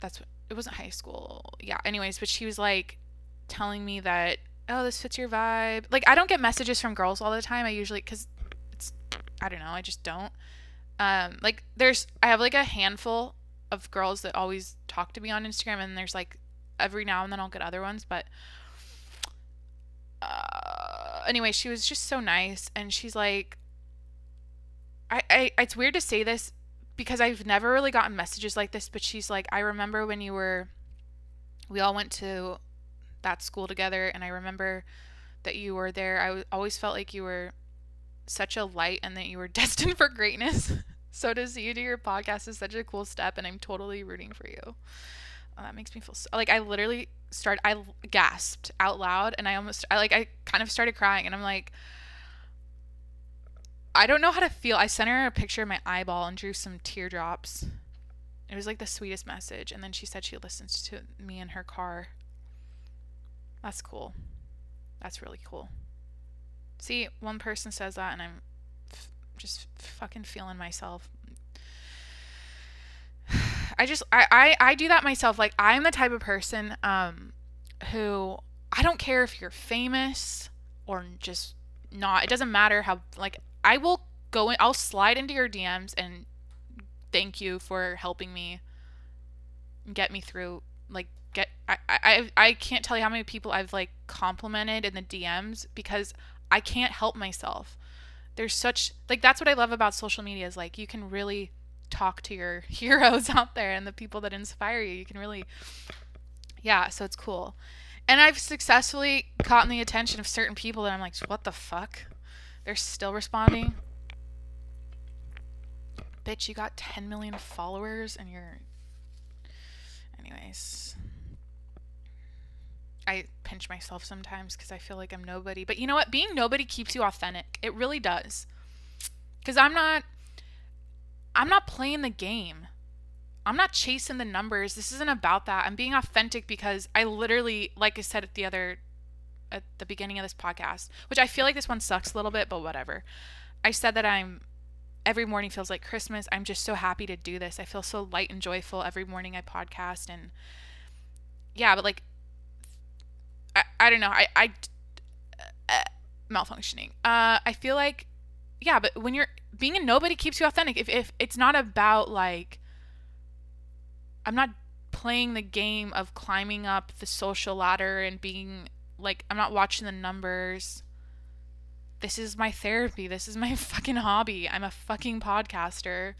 that's what it wasn't high school. Yeah, anyways, but she was like telling me that, oh, this fits your vibe. Like, I don't get messages from girls all the time. I usually, because it's, I don't know, I just don't. Um, like there's I have like a handful of girls that always talk to me on Instagram, and there's like every now and then I'll get other ones, but uh, anyway, she was just so nice, and she's like, I, I, it's weird to say this because I've never really gotten messages like this, but she's like, I remember when you were, we all went to that school together, and I remember that you were there. I always felt like you were such a light and that you were destined for greatness. so to see you do your podcast is such a cool step, and I'm totally rooting for you. Oh, that makes me feel so, like I literally started. I gasped out loud, and I almost, I like, I kind of started crying, and I'm like. I don't know how to feel. I sent her a picture of my eyeball and drew some teardrops. It was like the sweetest message. And then she said she listens to me in her car. That's cool. That's really cool. See, one person says that, and I'm f- just fucking feeling myself. I just, I, I, I do that myself. Like, I'm the type of person um, who I don't care if you're famous or just not. It doesn't matter how, like, I will go in, I'll slide into your DMs and thank you for helping me get me through like get I, I I can't tell you how many people I've like complimented in the DMs because I can't help myself. There's such like that's what I love about social media is like you can really talk to your heroes out there and the people that inspire you. You can really yeah, so it's cool. And I've successfully caught the attention of certain people that I'm like, what the fuck? They're still responding. Bitch, you got 10 million followers and you're. Anyways. I pinch myself sometimes because I feel like I'm nobody. But you know what? Being nobody keeps you authentic. It really does. Because I'm not. I'm not playing the game. I'm not chasing the numbers. This isn't about that. I'm being authentic because I literally, like I said at the other at the beginning of this podcast, which I feel like this one sucks a little bit, but whatever. I said that I'm every morning feels like Christmas. I'm just so happy to do this. I feel so light and joyful every morning I podcast and yeah, but like I, I don't know. I I uh, malfunctioning. Uh I feel like yeah, but when you're being a nobody keeps you authentic. If if it's not about like I'm not playing the game of climbing up the social ladder and being like I'm not watching the numbers. This is my therapy. This is my fucking hobby. I'm a fucking podcaster.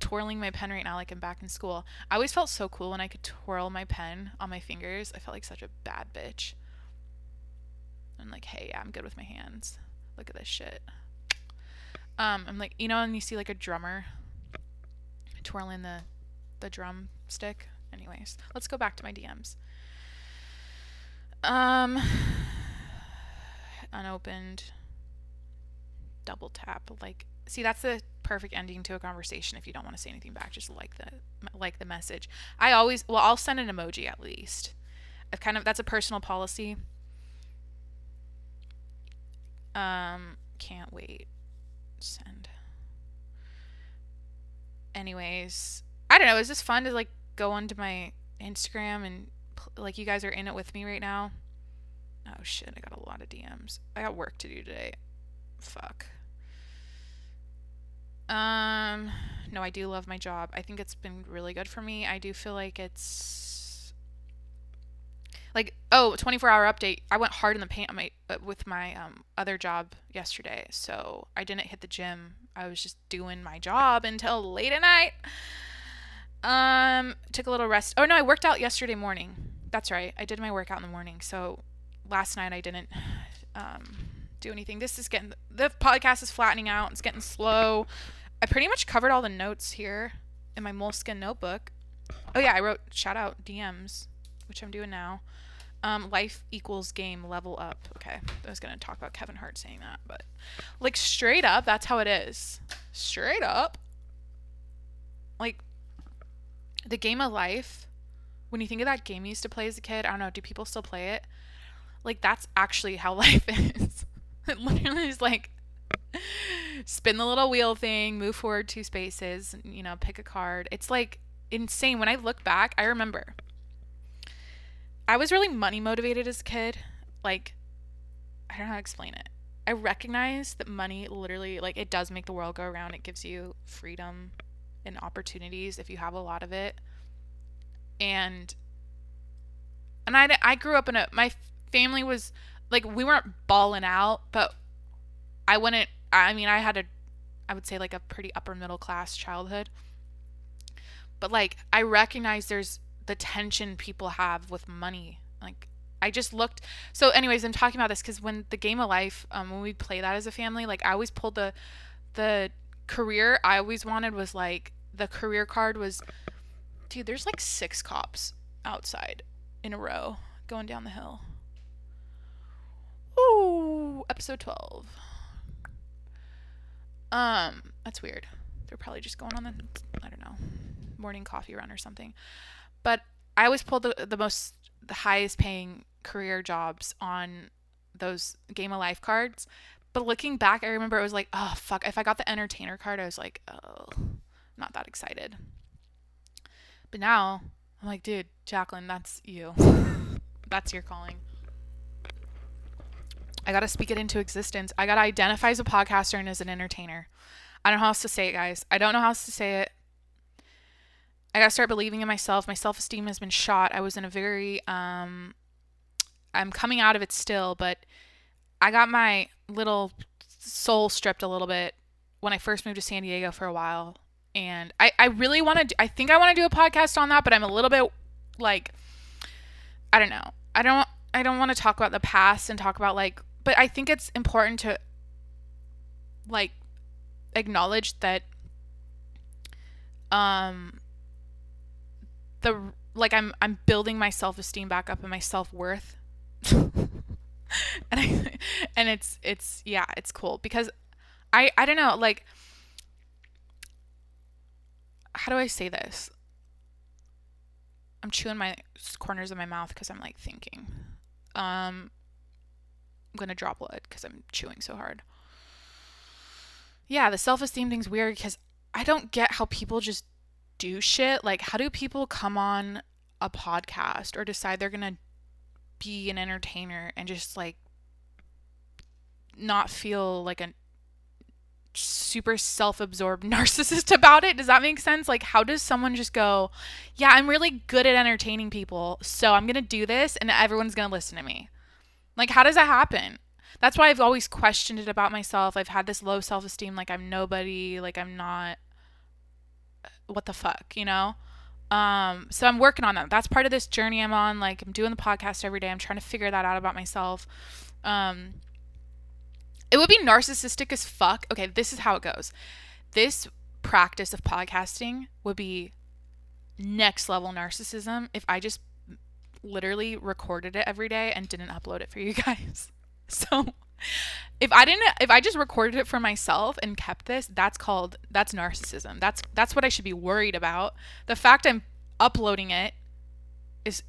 Twirling my pen right now like I'm back in school. I always felt so cool when I could twirl my pen on my fingers. I felt like such a bad bitch. I'm like, hey, yeah, I'm good with my hands. Look at this shit. Um, I'm like, you know, and you see like a drummer twirling the the drum stick. Anyways, let's go back to my DMs. Um, unopened. Double tap. Like, see, that's the perfect ending to a conversation. If you don't want to say anything back, just like the like the message. I always, well, I'll send an emoji at least. I've kind of that's a personal policy. Um, can't wait. Send. Anyways, I don't know. Is this fun to like go onto my Instagram and like you guys are in it with me right now. Oh shit, I got a lot of DMs. I got work to do today. Fuck. Um no, I do love my job. I think it's been really good for me. I do feel like it's like oh 24 hour update i went hard in the paint on my uh, with my um, other job yesterday so i didn't hit the gym i was just doing my job until late at night um took a little rest oh no i worked out yesterday morning that's right. I did my workout in the morning. So last night I didn't um, do anything. This is getting the podcast is flattening out. It's getting slow. I pretty much covered all the notes here in my moleskin notebook. Oh yeah, I wrote shout out DMs, which I'm doing now. Um, life equals game level up. Okay, I was gonna talk about Kevin Hart saying that, but like straight up, that's how it is. Straight up, like the game of life when you think of that game you used to play as a kid, I don't know, do people still play it? Like that's actually how life is. it literally is like spin the little wheel thing, move forward two spaces, you know, pick a card. It's like insane. When I look back, I remember I was really money motivated as a kid. Like I don't know how to explain it. I recognize that money literally like it does make the world go around. It gives you freedom and opportunities if you have a lot of it. And and I I grew up in a my family was like we weren't balling out, but I wouldn't I mean I had a I would say like a pretty upper middle class childhood. But like I recognize there's the tension people have with money. Like I just looked. So, anyways, I'm talking about this because when the game of life, um, when we play that as a family, like I always pulled the the career I always wanted was like the career card was, dude. There's like six cops outside in a row going down the hill. Ooh, episode twelve. Um, that's weird. They're probably just going on the I don't know morning coffee run or something. But I always pulled the the most the highest paying career jobs on those game of life cards. But looking back, I remember it was like, oh fuck, if I got the entertainer card, I was like, oh, not that excited. But now I'm like, dude, Jacqueline, that's you. that's your calling. I gotta speak it into existence. I gotta identify as a podcaster and as an entertainer. I don't know how else to say it, guys. I don't know how else to say it. I gotta start believing in myself. My self esteem has been shot. I was in a very um I'm coming out of it still, but I got my little soul stripped a little bit when I first moved to San Diego for a while. And I, I really want to, I think I want to do a podcast on that, but I'm a little bit like, I don't know. I don't, I don't want to talk about the past and talk about like, but I think it's important to like acknowledge that, um, the, like I'm, I'm building my self esteem back up and my self worth and I and it's it's yeah, it's cool because I I don't know, like how do I say this? I'm chewing my corners of my mouth because I'm like thinking. Um, I'm gonna drop blood because I'm chewing so hard. Yeah, the self esteem thing's weird because I don't get how people just do shit. Like, how do people come on a podcast or decide they're gonna be an entertainer and just like not feel like a super self-absorbed narcissist about it. Does that make sense? Like how does someone just go, "Yeah, I'm really good at entertaining people, so I'm going to do this and everyone's going to listen to me." Like how does that happen? That's why I've always questioned it about myself. I've had this low self-esteem like I'm nobody, like I'm not what the fuck, you know? Um, so I'm working on that. That's part of this journey I'm on. Like I'm doing the podcast every day. I'm trying to figure that out about myself. Um, it would be narcissistic as fuck. Okay, this is how it goes. This practice of podcasting would be next level narcissism if I just literally recorded it every day and didn't upload it for you guys. So if I didn't if I just recorded it for myself and kept this, that's called that's narcissism. That's that's what I should be worried about. The fact I'm uploading it is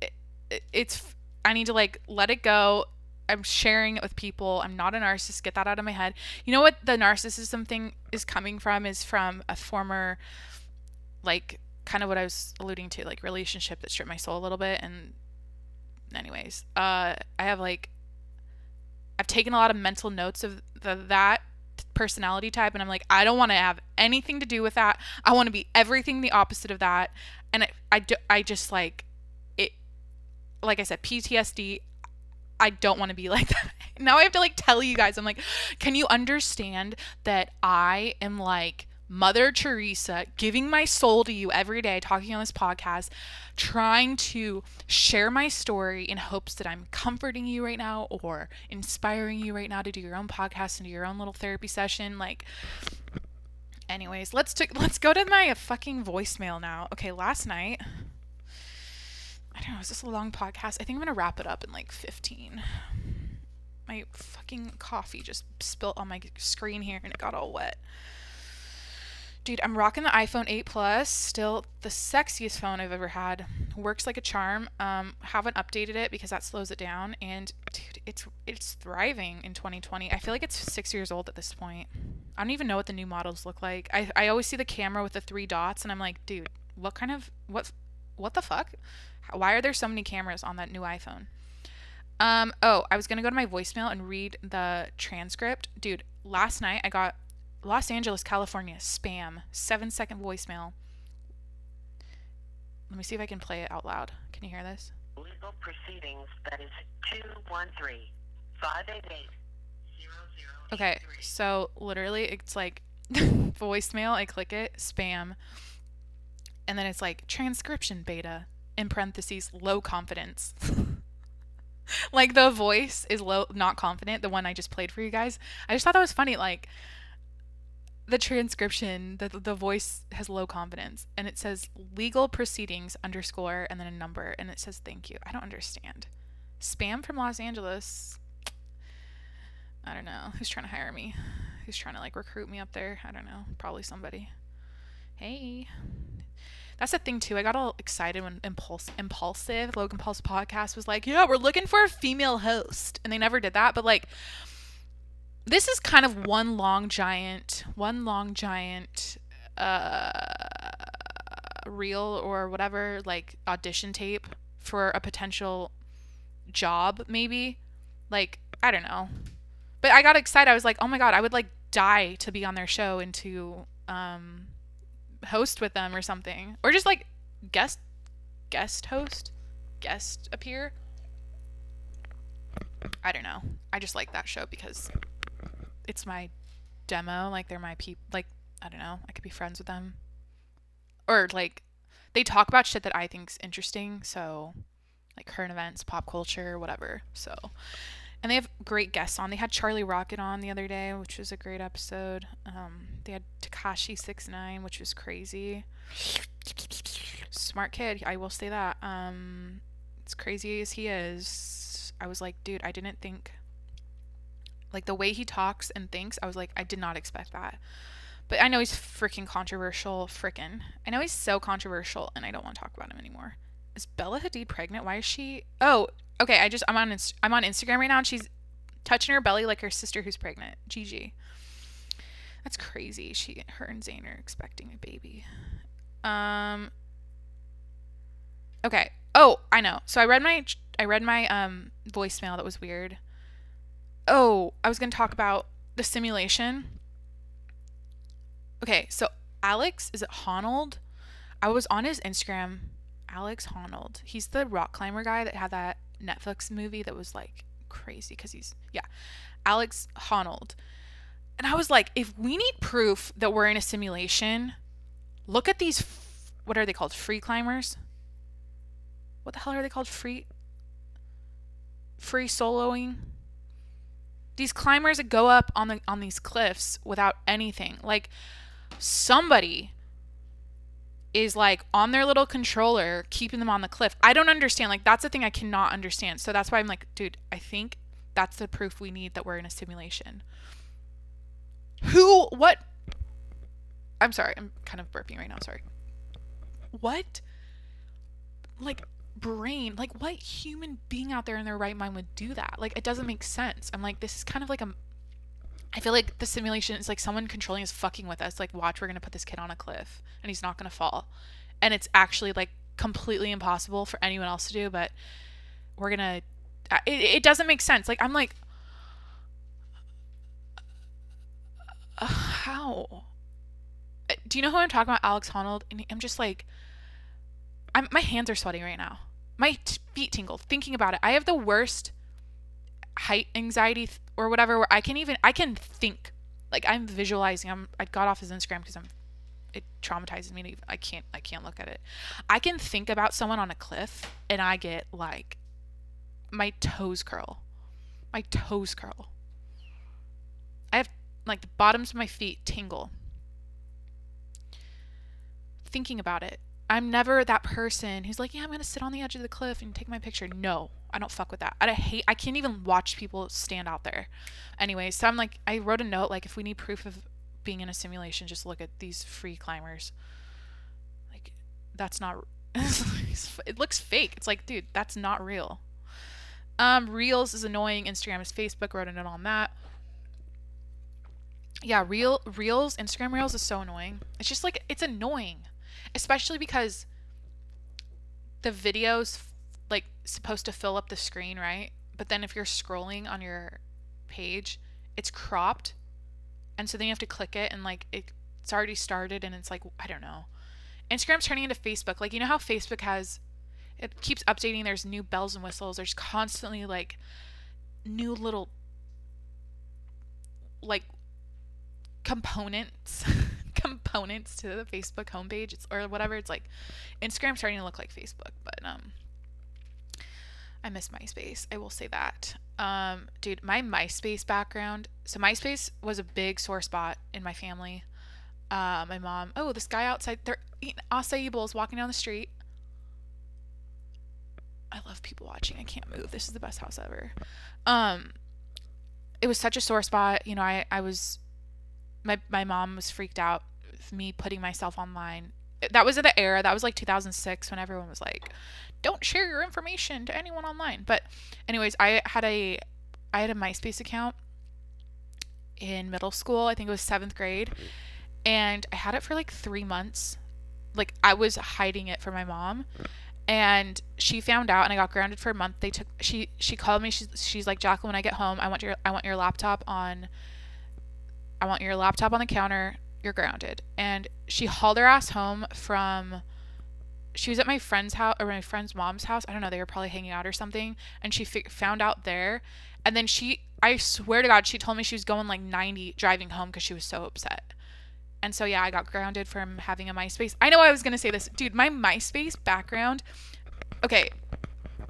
it, it's I need to like let it go. I'm sharing it with people. I'm not a narcissist. Get that out of my head. You know what the narcissism thing is coming from is from a former like kind of what I was alluding to, like relationship that stripped my soul a little bit and anyways, uh I have like I've taken a lot of mental notes of the, that personality type and I'm like I don't want to have anything to do with that. I want to be everything the opposite of that. And I I, do, I just like it like I said PTSD I don't want to be like that. Now I have to like tell you guys I'm like can you understand that I am like Mother Teresa, giving my soul to you every day, talking on this podcast, trying to share my story in hopes that I'm comforting you right now or inspiring you right now to do your own podcast and do your own little therapy session. Like, anyways, let's t- let's go to my fucking voicemail now. Okay, last night. I don't know. Is this a long podcast? I think I'm gonna wrap it up in like 15. My fucking coffee just spilt on my screen here and it got all wet. Dude, I'm rocking the iPhone 8 Plus. Still the sexiest phone I've ever had. Works like a charm. Um, haven't updated it because that slows it down. And dude, it's it's thriving in 2020. I feel like it's six years old at this point. I don't even know what the new models look like. I I always see the camera with the three dots, and I'm like, dude, what kind of what what the fuck? Why are there so many cameras on that new iPhone? Um, oh, I was gonna go to my voicemail and read the transcript. Dude, last night I got Los Angeles, California, spam, seven second voicemail. Let me see if I can play it out loud. Can you hear this? Legal proceedings, that is 213 588 Okay, so literally it's like voicemail, I click it, spam, and then it's like transcription beta in parentheses, low confidence. like the voice is low, not confident, the one I just played for you guys. I just thought that was funny. Like the transcription, the, the voice has low confidence and it says legal proceedings underscore and then a number and it says thank you. I don't understand. Spam from Los Angeles. I don't know. Who's trying to hire me? Who's trying to like recruit me up there? I don't know. Probably somebody. Hey. That's the thing too. I got all excited when Impulse Impaulsive Logan Paul's podcast was like, "Yeah, we're looking for a female host." And they never did that, but like this is kind of one long giant, one long giant uh reel or whatever like audition tape for a potential job maybe. Like, I don't know. But I got excited. I was like, "Oh my god, I would like die to be on their show and to um host with them or something or just like guest guest host guest appear i don't know i just like that show because it's my demo like they're my people like i don't know i could be friends with them or like they talk about shit that i think's interesting so like current events pop culture whatever so and they have great guests on. They had Charlie Rocket on the other day, which was a great episode. Um, they had Tekashi Six Nine, which was crazy. Smart kid, I will say that. Um, as crazy as he is, I was like, dude, I didn't think. Like the way he talks and thinks, I was like, I did not expect that. But I know he's freaking controversial. Freaking, I know he's so controversial, and I don't want to talk about him anymore. Is Bella Hadid pregnant? Why is she? Oh, okay. I just I'm on Inst- I'm on Instagram right now, and she's touching her belly like her sister who's pregnant. Gigi. That's crazy. She, her and Zayn are expecting a baby. Um. Okay. Oh, I know. So I read my I read my um voicemail that was weird. Oh, I was gonna talk about the simulation. Okay, so Alex is it Honnold? I was on his Instagram. Alex Honnold. He's the rock climber guy that had that Netflix movie that was like crazy because he's yeah, Alex Honnold. And I was like, if we need proof that we're in a simulation, look at these. F- what are they called? Free climbers. What the hell are they called? Free. Free soloing. These climbers that go up on the on these cliffs without anything. Like somebody is like on their little controller keeping them on the cliff. I don't understand. Like that's the thing I cannot understand. So that's why I'm like, dude, I think that's the proof we need that we're in a simulation. Who what I'm sorry, I'm kind of burping right now, sorry. What like brain, like what human being out there in their right mind would do that? Like it doesn't make sense. I'm like this is kind of like a I feel like the simulation is like someone controlling is fucking with us. Like, watch, we're gonna put this kid on a cliff and he's not gonna fall. And it's actually like completely impossible for anyone else to do, but we're gonna. It, it doesn't make sense. Like, I'm like, how? Do you know who I'm talking about? Alex Honnold? And I'm just like, I'm my hands are sweating right now. My t- feet tingle thinking about it. I have the worst height anxiety th- or whatever where I can even I can think like I'm visualizing I'm I got off his Instagram because I'm it traumatizes me to, I can't I can't look at it. I can think about someone on a cliff and I get like my toes curl. My toes curl. I have like the bottoms of my feet tingle thinking about it. I'm never that person who's like, yeah, I'm gonna sit on the edge of the cliff and take my picture. No, I don't fuck with that. I hate. I can't even watch people stand out there. Anyway, so I'm like, I wrote a note like, if we need proof of being in a simulation, just look at these free climbers. Like, that's not. it looks fake. It's like, dude, that's not real. Um, Reels is annoying. Instagram is Facebook. Wrote a note on that. Yeah, real Reels, Instagram Reels is so annoying. It's just like it's annoying especially because the video's like supposed to fill up the screen, right? but then if you're scrolling on your page, it's cropped. And so then you have to click it and like it, it's already started and it's like I don't know. Instagram's turning into Facebook. Like you know how Facebook has it keeps updating, there's new bells and whistles, there's constantly like new little like components components to the Facebook homepage it's, or whatever. It's like Instagram's starting to look like Facebook, but um I miss MySpace. I will say that. Um, dude, my MySpace background. So MySpace was a big sore spot in my family. Uh, my mom. Oh, this guy outside. They're eating acai bowls, walking down the street. I love people watching. I can't move. This is the best house ever. Um, it was such a sore spot. You know, I I was, my my mom was freaked out me putting myself online. That was in the era. That was like 2006 when everyone was like, don't share your information to anyone online. But anyways, I had a I had a MySpace account in middle school. I think it was 7th grade. And I had it for like 3 months. Like I was hiding it from my mom. And she found out and I got grounded for a month. They took she she called me. She's she's like, "Jacqueline, when I get home, I want your I want your laptop on I want your laptop on the counter. You're grounded." And she hauled her ass home from she was at my friend's house or my friend's mom's house. I don't know. They were probably hanging out or something. And she found out there. And then she, I swear to God, she told me she was going like 90 driving home because she was so upset. And so, yeah, I got grounded from having a MySpace. I know I was going to say this. Dude, my MySpace background. Okay.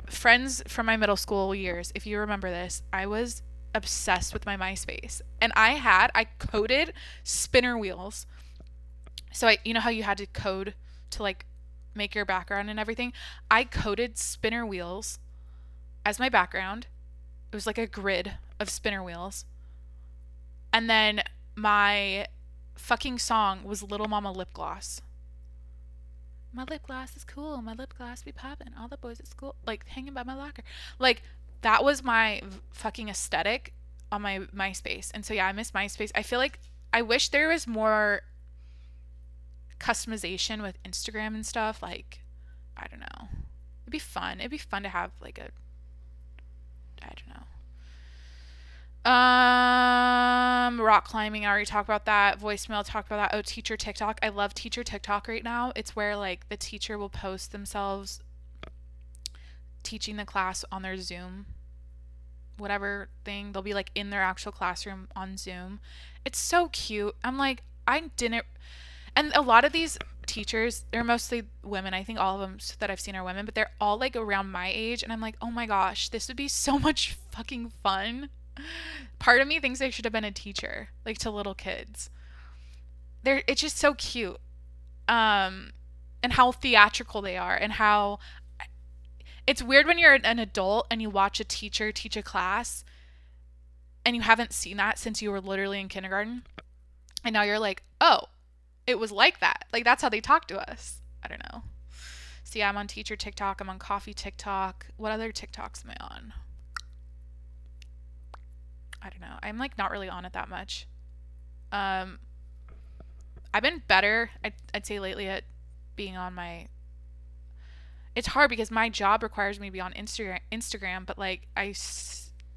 Friends from my middle school years, if you remember this, I was obsessed with my MySpace. And I had, I coded spinner wheels. So, I, you know how you had to code to like make your background and everything. I coded spinner wheels as my background. It was like a grid of spinner wheels. And then my fucking song was Lil Mama Lip Gloss. My lip gloss is cool. My lip gloss be popping. All the boys at school like hanging by my locker. Like that was my fucking aesthetic on my MySpace. And so yeah, I miss MySpace. I feel like I wish there was more customization with Instagram and stuff, like I don't know. It'd be fun. It'd be fun to have like a I don't know. Um, rock climbing. I already talked about that. Voicemail talked about that. Oh, teacher TikTok. I love teacher TikTok right now. It's where like the teacher will post themselves teaching the class on their Zoom, whatever thing. They'll be like in their actual classroom on Zoom. It's so cute. I'm like, I didn't and a lot of these teachers they're mostly women i think all of them that i've seen are women but they're all like around my age and i'm like oh my gosh this would be so much fucking fun part of me thinks i should have been a teacher like to little kids they're it's just so cute um and how theatrical they are and how it's weird when you're an adult and you watch a teacher teach a class and you haven't seen that since you were literally in kindergarten and now you're like oh it was like that. Like that's how they talk to us. I don't know. See, so yeah, I'm on teacher TikTok. I'm on coffee TikTok. What other TikToks am I on? I don't know. I'm like not really on it that much. Um, I've been better. I'd, I'd say lately at being on my. It's hard because my job requires me to be on Instagram. Instagram, but like I,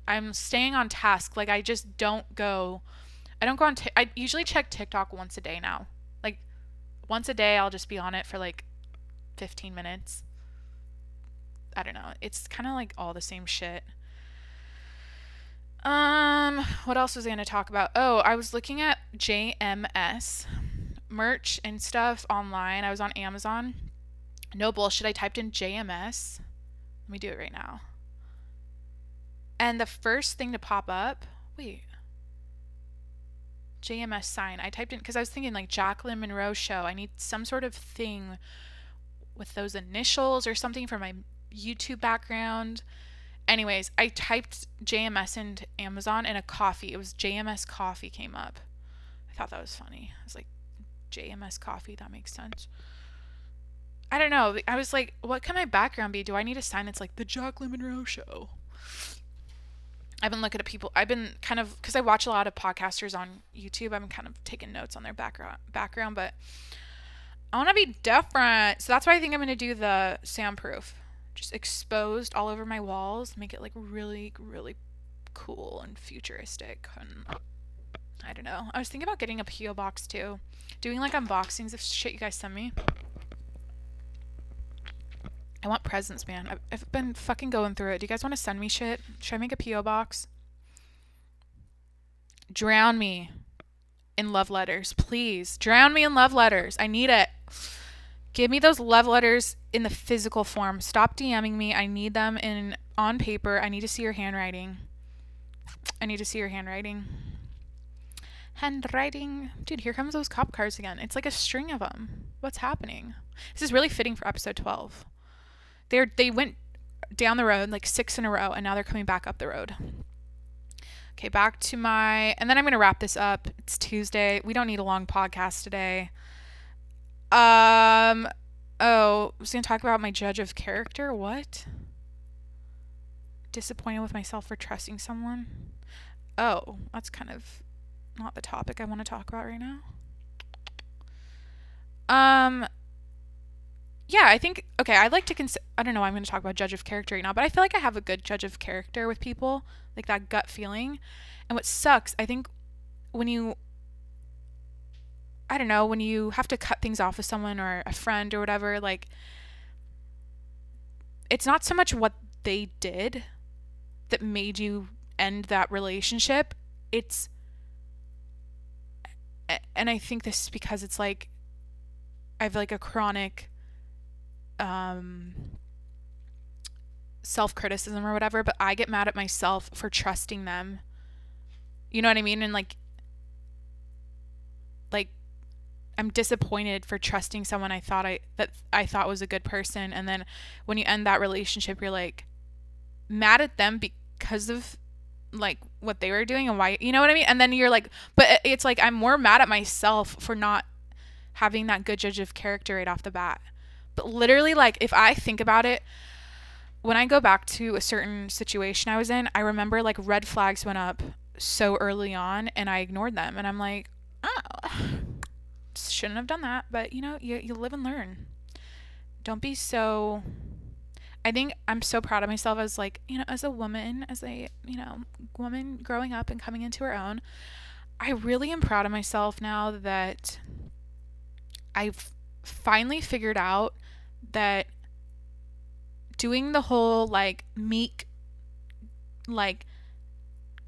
I'm staying on task. Like I just don't go. I don't go on. T- I usually check TikTok once a day now like once a day I'll just be on it for like 15 minutes. I don't know. It's kind of like all the same shit. Um, what else was I going to talk about? Oh, I was looking at JMS merch and stuff online. I was on Amazon. No bullshit. I typed in JMS. Let me do it right now. And the first thing to pop up, wait, JMS sign. I typed in because I was thinking like Jacqueline Monroe show. I need some sort of thing with those initials or something for my YouTube background. Anyways, I typed JMS into Amazon and a coffee. It was JMS coffee came up. I thought that was funny. I was like, JMS coffee, that makes sense. I don't know. I was like, what can my background be? Do I need a sign that's like the Jacqueline Monroe show? I've been looking at people. I've been kind of because I watch a lot of podcasters on YouTube. I'm kind of taking notes on their background background, but I want to be different. So that's why I think I'm going to do the soundproof. just exposed all over my walls, make it like really, really cool and futuristic. And I don't know. I was thinking about getting a PO box too, doing like unboxings of shit you guys send me. I want presents, man. I've, I've been fucking going through it. Do you guys want to send me shit? Should I make a PO box? Drown me in love letters, please. Drown me in love letters. I need it. Give me those love letters in the physical form. Stop DMing me. I need them in on paper. I need to see your handwriting. I need to see your handwriting. Handwriting. Dude, here comes those cop cars again. It's like a string of them. What's happening? This is really fitting for episode 12. They're they went down the road like six in a row and now they're coming back up the road. Okay, back to my and then I'm going to wrap this up. It's Tuesday. We don't need a long podcast today. Um oh, I was going to talk about my judge of character. What? Disappointed with myself for trusting someone. Oh, that's kind of not the topic I want to talk about right now. Um yeah, I think okay, I'd like to consider I don't know, I'm going to talk about judge of character right now, but I feel like I have a good judge of character with people, like that gut feeling. And what sucks, I think when you I don't know, when you have to cut things off with someone or a friend or whatever, like it's not so much what they did that made you end that relationship. It's and I think this is because it's like I have like a chronic um self-criticism or whatever, but I get mad at myself for trusting them. You know what I mean? And like like I'm disappointed for trusting someone I thought I that I thought was a good person and then when you end that relationship you're like mad at them because of like what they were doing and why you know what I mean? And then you're like but it's like I'm more mad at myself for not having that good judge of character right off the bat. But literally like if I think about it when I go back to a certain situation I was in, I remember like red flags went up so early on and I ignored them and I'm like, "Oh, shouldn't have done that, but you know, you you live and learn. Don't be so I think I'm so proud of myself as like, you know, as a woman, as a, you know, woman growing up and coming into her own. I really am proud of myself now that I've finally figured out that doing the whole like meek like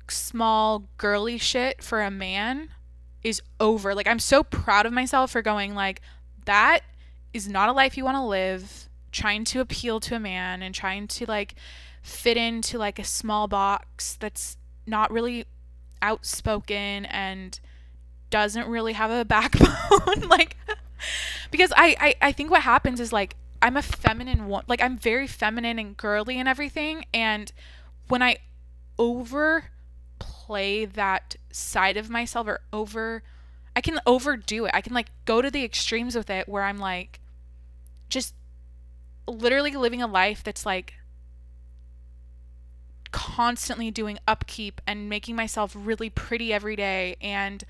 small girly shit for a man is over. Like I'm so proud of myself for going like that is not a life you want to live trying to appeal to a man and trying to like fit into like a small box that's not really outspoken and doesn't really have a backbone like because I, I i think what happens is like i'm a feminine one like i'm very feminine and girly and everything and when i overplay that side of myself or over i can overdo it i can like go to the extremes with it where i'm like just literally living a life that's like constantly doing upkeep and making myself really pretty every day and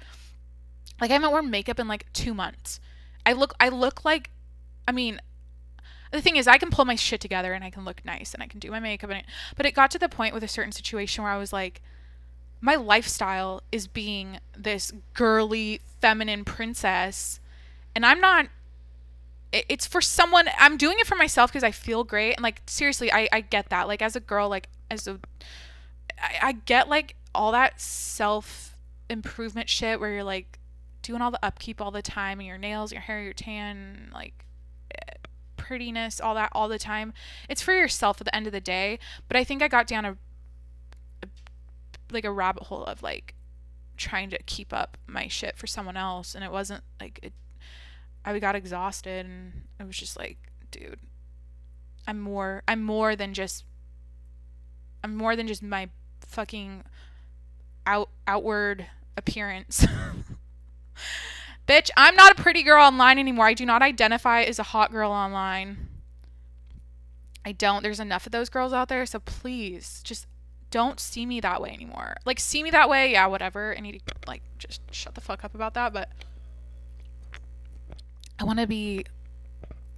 like I haven't worn makeup in like 2 months. I look I look like I mean the thing is I can pull my shit together and I can look nice and I can do my makeup and but it got to the point with a certain situation where I was like my lifestyle is being this girly feminine princess and I'm not it's for someone i'm doing it for myself because i feel great and like seriously I, I get that. Like as a girl like as a I, I get like all that self improvement shit where you're like doing all the upkeep all the time and your nails your hair your tan like prettiness all that all the time it's for yourself at the end of the day but i think i got down a, a like a rabbit hole of like trying to keep up my shit for someone else and it wasn't like it I got exhausted and I was just like, dude, I'm more I'm more than just I'm more than just my fucking out outward appearance. Bitch, I'm not a pretty girl online anymore. I do not identify as a hot girl online. I don't. There's enough of those girls out there, so please just don't see me that way anymore. Like see me that way, yeah, whatever. I need to like just shut the fuck up about that, but I want to be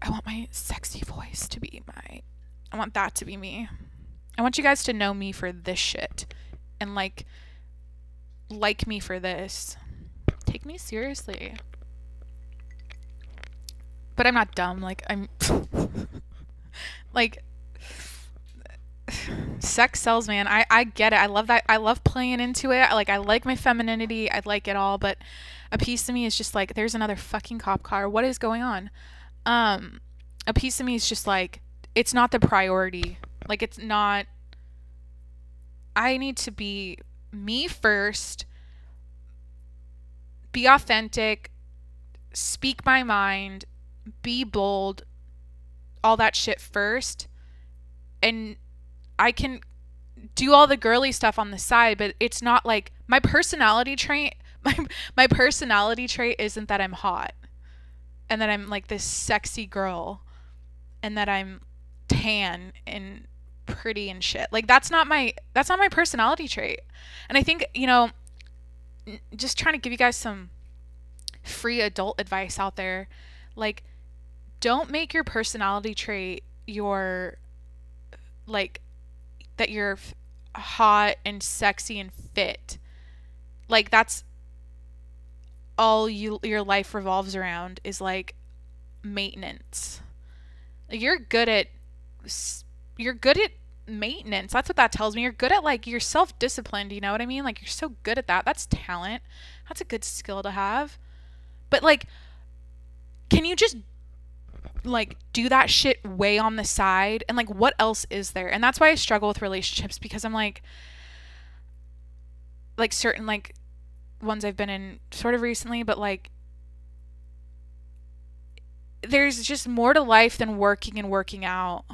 I want my sexy voice to be my I want that to be me. I want you guys to know me for this shit and like like me for this. Take me seriously. But I'm not dumb. Like I'm like sex sells, man. I I get it. I love that. I love playing into it. Like I like my femininity. I like it all, but a piece of me is just like there's another fucking cop car. What is going on? Um a piece of me is just like it's not the priority. Like it's not I need to be me first. Be authentic. Speak my mind. Be bold. All that shit first. And I can do all the girly stuff on the side, but it's not like my personality trait my my personality trait isn't that I'm hot and that I'm like this sexy girl and that I'm tan and pretty and shit. Like that's not my that's not my personality trait. And I think, you know, just trying to give you guys some free adult advice out there. Like don't make your personality trait your like that you're hot and sexy and fit. Like that's all you your life revolves around is like maintenance. You're good at you're good at maintenance. That's what that tells me. You're good at like you're self-disciplined, you know what I mean? Like you're so good at that. That's talent. That's a good skill to have. But like can you just like do that shit way on the side and like what else is there? And that's why I struggle with relationships because I'm like like certain like ones I've been in sort of recently, but like there's just more to life than working and working out.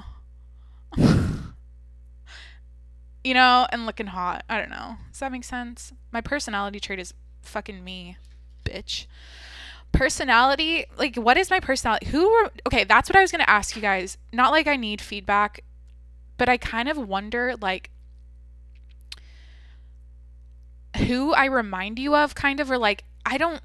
You know, and looking hot. I don't know. Does that make sense? My personality trait is fucking me, bitch. Personality, like, what is my personality? Who were, okay, that's what I was going to ask you guys. Not like I need feedback, but I kind of wonder, like, who I remind you of, kind of, or like, I don't,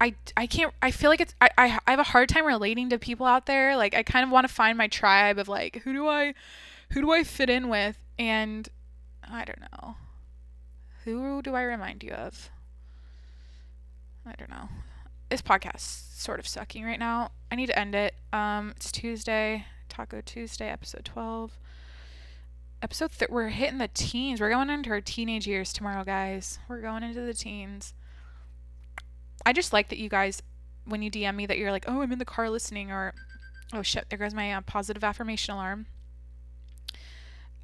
I, I can't I feel like it's I, I I have a hard time relating to people out there. Like I kind of want to find my tribe of like who do I who do I fit in with? And I don't know. Who do I remind you of? I don't know. This podcast sort of sucking right now. I need to end it. Um, it's Tuesday, Taco Tuesday, episode twelve. Episode th- we're hitting the teens. We're going into our teenage years tomorrow, guys. We're going into the teens. I just like that you guys, when you DM me, that you're like, oh, I'm in the car listening, or oh shit, there goes my uh, positive affirmation alarm.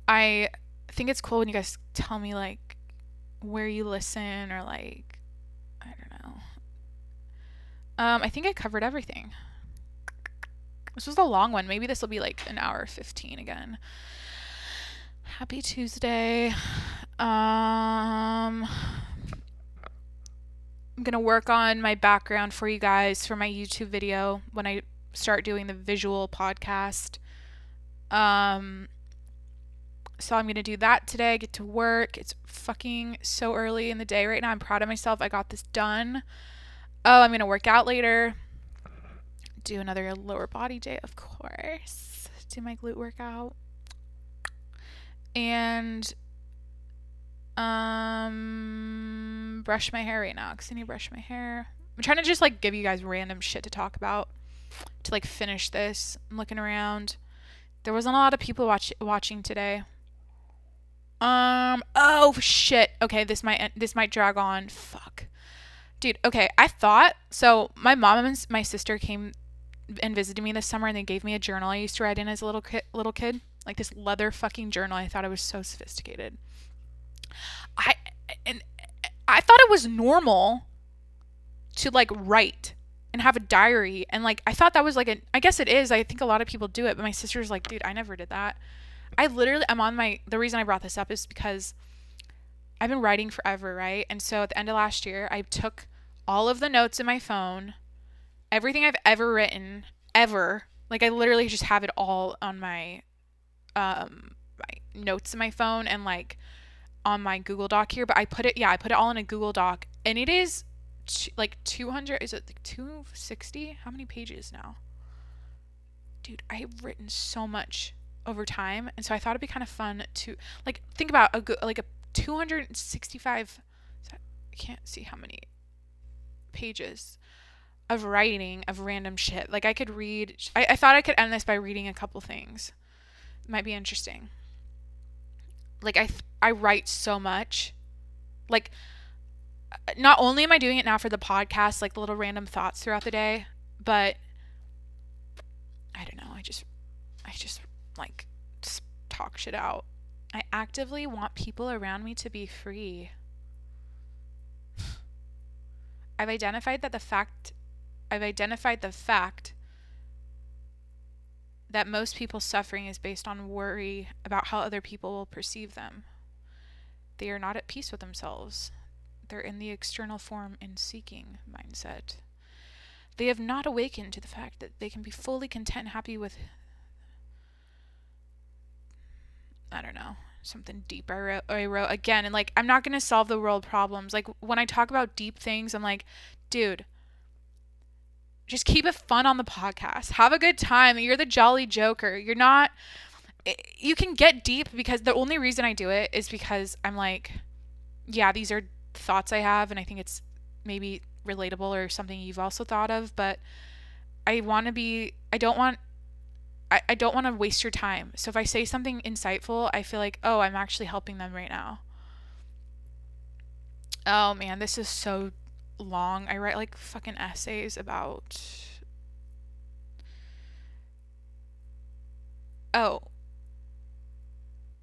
I think it's cool when you guys tell me like where you listen or like I don't know. Um, I think I covered everything. This was a long one. Maybe this will be like an hour 15 again. Happy Tuesday. Um I'm going to work on my background for you guys for my YouTube video when I start doing the visual podcast. Um so I'm going to do that today. Get to work. It's fucking so early in the day right now. I'm proud of myself. I got this done. Oh, I'm going to work out later. Do another lower body day, of course. Do my glute workout. And um brush my hair right now cuz I need to brush my hair. I'm trying to just like give you guys random shit to talk about to like finish this. I'm looking around. There wasn't a lot of people watch- watching today. Um. Oh shit. Okay. This might this might drag on. Fuck. Dude. Okay. I thought so. My mom and my sister came and visited me this summer, and they gave me a journal I used to write in as a little kid. Little kid, like this leather fucking journal. I thought it was so sophisticated. I and I thought it was normal to like write and have a diary and like I thought that was like a I guess it is. I think a lot of people do it, but my sister's like, dude, I never did that. I literally I'm on my the reason I brought this up is because I've been writing forever, right? And so at the end of last year, I took all of the notes in my phone, everything I've ever written, ever. Like I literally just have it all on my um my notes in my phone and like on my Google Doc here, but I put it yeah, I put it all in a Google Doc and it is like 200 is it like 260? How many pages now? Dude, I've written so much over time. And so I thought it'd be kind of fun to like think about a good like a 265 I can't see how many pages of writing of random shit. Like I could read I, I thought I could end this by reading a couple things. It might be interesting. Like I I write so much. Like uh, not only am I doing it now for the podcast, like the little random thoughts throughout the day, but I don't know. I just, I just like talk shit out. I actively want people around me to be free. I've identified that the fact, I've identified the fact that most people's suffering is based on worry about how other people will perceive them. They are not at peace with themselves. They're in the external form in seeking mindset. They have not awakened to the fact that they can be fully content and happy with I don't know, something deep I wrote, I wrote again and like I'm not going to solve the world problems. Like when I talk about deep things, I'm like, dude, just keep it fun on the podcast. Have a good time. You're the jolly joker. You're not eh, you can get deep because the only reason I do it is because I'm like, yeah, these are thoughts I have, and I think it's maybe relatable or something you've also thought of, but I want to be, I don't want, I, I don't want to waste your time. So if I say something insightful, I feel like, oh, I'm actually helping them right now. Oh man, this is so long. I write like fucking essays about. Oh,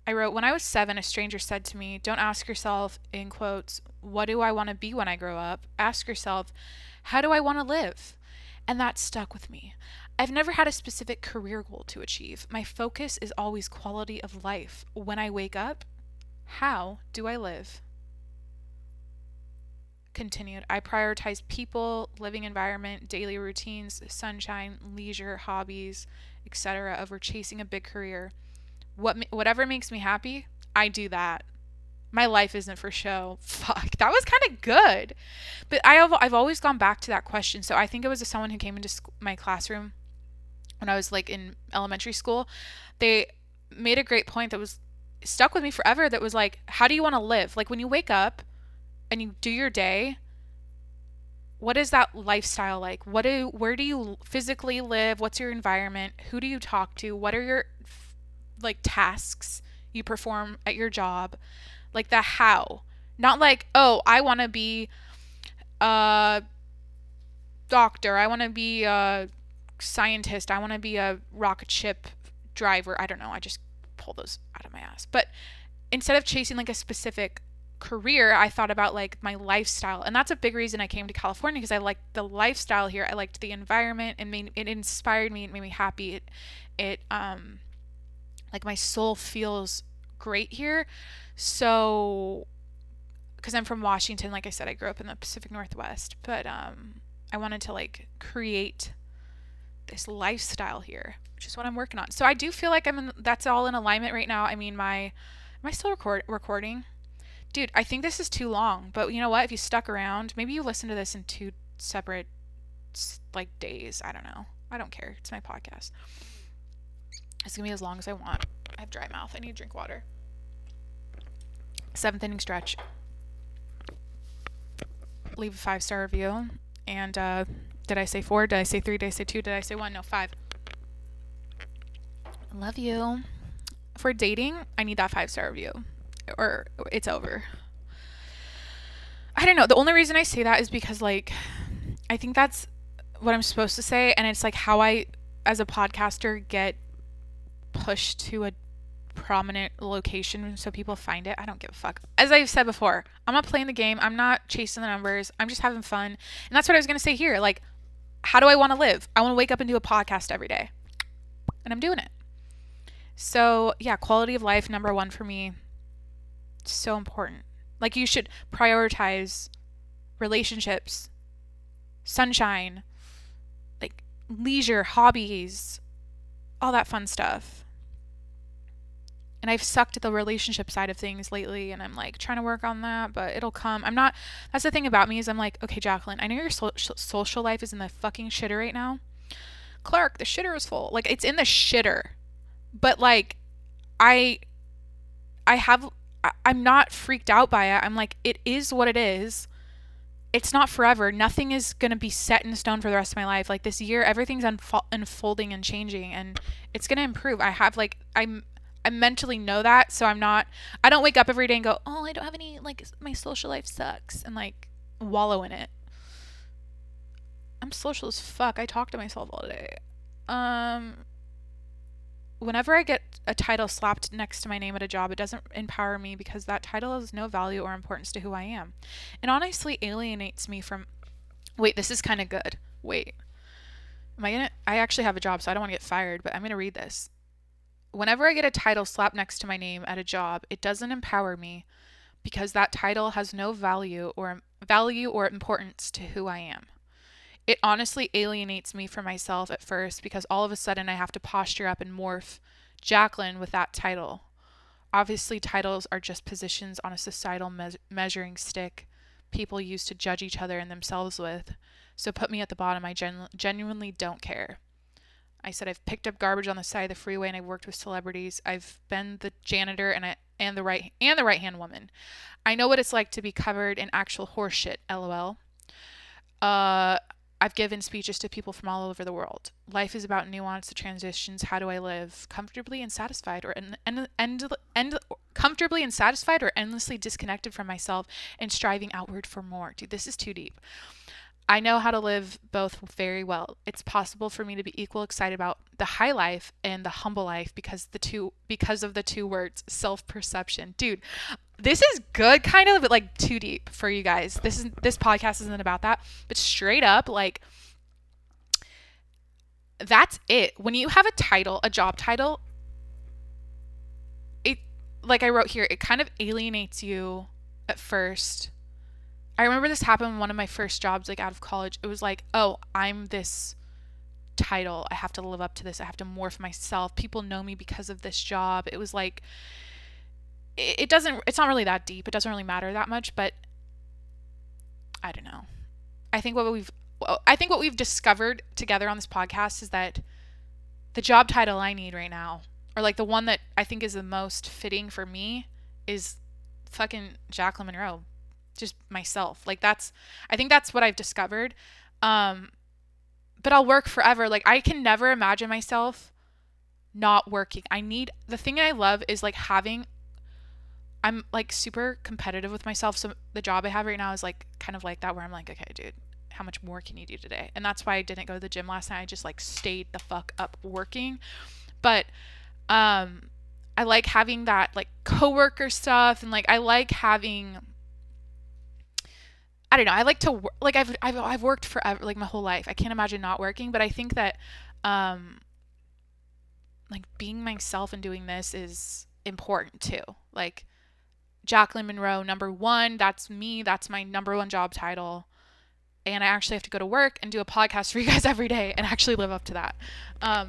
I wrote, When I was seven, a stranger said to me, Don't ask yourself, in quotes, what do I want to be when I grow up? Ask yourself, how do I want to live? And that stuck with me. I've never had a specific career goal to achieve. My focus is always quality of life. When I wake up, how do I live? Continued, I prioritize people, living environment, daily routines, sunshine, leisure, hobbies, etc., over chasing a big career what whatever makes me happy, I do that. My life isn't for show. Fuck, that was kind of good. But I have I've always gone back to that question. So I think it was someone who came into sc- my classroom when I was like in elementary school. They made a great point that was stuck with me forever that was like how do you want to live? Like when you wake up and you do your day, what is that lifestyle like? What do where do you physically live? What's your environment? Who do you talk to? What are your like tasks you perform at your job, like the how. Not like, oh, I want to be a doctor, I want to be a scientist, I want to be a rocket ship driver. I don't know. I just pull those out of my ass. But instead of chasing like a specific career, I thought about like my lifestyle. And that's a big reason I came to California because I liked the lifestyle here. I liked the environment and made it inspired me, it made me happy. It it um like my soul feels great here. So because I'm from Washington, like I said, I grew up in the Pacific Northwest, but um I wanted to like create this lifestyle here, which is what I'm working on. So I do feel like I'm in that's all in alignment right now. I mean, my am I still record recording? Dude, I think this is too long, but you know what? If you stuck around, maybe you listen to this in two separate like days. I don't know. I don't care. It's my podcast. It's gonna be as long as I want. I have dry mouth. I need to drink water. Seventh inning stretch. Leave a five star review. And uh, did I say four? Did I say three? Did I say two? Did I say one? No, five. Love you. For dating, I need that five star review, or it's over. I don't know. The only reason I say that is because, like, I think that's what I'm supposed to say, and it's like how I, as a podcaster, get pushed to a prominent location so people find it. I don't give a fuck. As I've said before, I'm not playing the game. I'm not chasing the numbers. I'm just having fun. And that's what I was going to say here. Like, how do I want to live? I want to wake up and do a podcast every day. And I'm doing it. So, yeah, quality of life, number one for me. So important. Like, you should prioritize relationships, sunshine, like leisure, hobbies, all that fun stuff. And I've sucked at the relationship side of things lately, and I'm like trying to work on that, but it'll come. I'm not. That's the thing about me is I'm like, okay, Jacqueline, I know your so- social life is in the fucking shitter right now. Clark, the shitter is full. Like it's in the shitter, but like I I have I- I'm not freaked out by it. I'm like it is what it is. It's not forever. Nothing is going to be set in stone for the rest of my life. Like this year everything's unfo- unfolding and changing and it's going to improve. I have like I'm I mentally know that, so I'm not I don't wake up every day and go, "Oh, I don't have any like my social life sucks." And like wallow in it. I'm social as fuck. I talk to myself all day. Um whenever I get a title slapped next to my name at a job, it doesn't empower me because that title has no value or importance to who I am. It honestly alienates me from. Wait, this is kind of good. Wait. Am I gonna. I actually have a job, so I don't want to get fired, but I'm gonna read this. Whenever I get a title slapped next to my name at a job, it doesn't empower me because that title has no value or value or importance to who I am. It honestly alienates me from myself at first because all of a sudden I have to posture up and morph Jacqueline with that title. Obviously, titles are just positions on a societal me- measuring stick people use to judge each other and themselves with. So put me at the bottom. I gen- genuinely don't care. I said I've picked up garbage on the side of the freeway and I've worked with celebrities. I've been the janitor and I and the right and the right hand woman. I know what it's like to be covered in actual horseshit. LOL. Uh, I've given speeches to people from all over the world. Life is about nuance, the transitions. How do I live comfortably and satisfied, or end, end, end, end, comfortably and satisfied, or endlessly disconnected from myself and striving outward for more? Dude, this is too deep. I know how to live both very well. It's possible for me to be equal excited about the high life and the humble life because the two because of the two words self-perception. Dude, this is good kind of but like too deep for you guys. This is this podcast isn't about that, but straight up like that's it. When you have a title, a job title, it like I wrote here, it kind of alienates you at first I remember this happened in one of my first jobs, like out of college. It was like, oh, I'm this title. I have to live up to this. I have to morph myself. People know me because of this job. It was like, it, doesn't, it's not really that deep. It doesn't really matter that much, but I don't know. I think what we've, I think what we've discovered together on this podcast is that the job title I need right now, or like the one that I think is the most fitting for me, is fucking Jacqueline Monroe just myself. Like that's I think that's what I've discovered. Um but I'll work forever. Like I can never imagine myself not working. I need the thing I love is like having I'm like super competitive with myself. So the job I have right now is like kind of like that where I'm like, okay, dude, how much more can you do today? And that's why I didn't go to the gym last night. I just like stayed the fuck up working. But um I like having that like coworker stuff and like I like having I don't know. I like to like I've I've I've worked forever like my whole life. I can't imagine not working, but I think that um like being myself and doing this is important too. Like Jacqueline Monroe number 1, that's me, that's my number 1 job title. And I actually have to go to work and do a podcast for you guys every day and actually live up to that. Um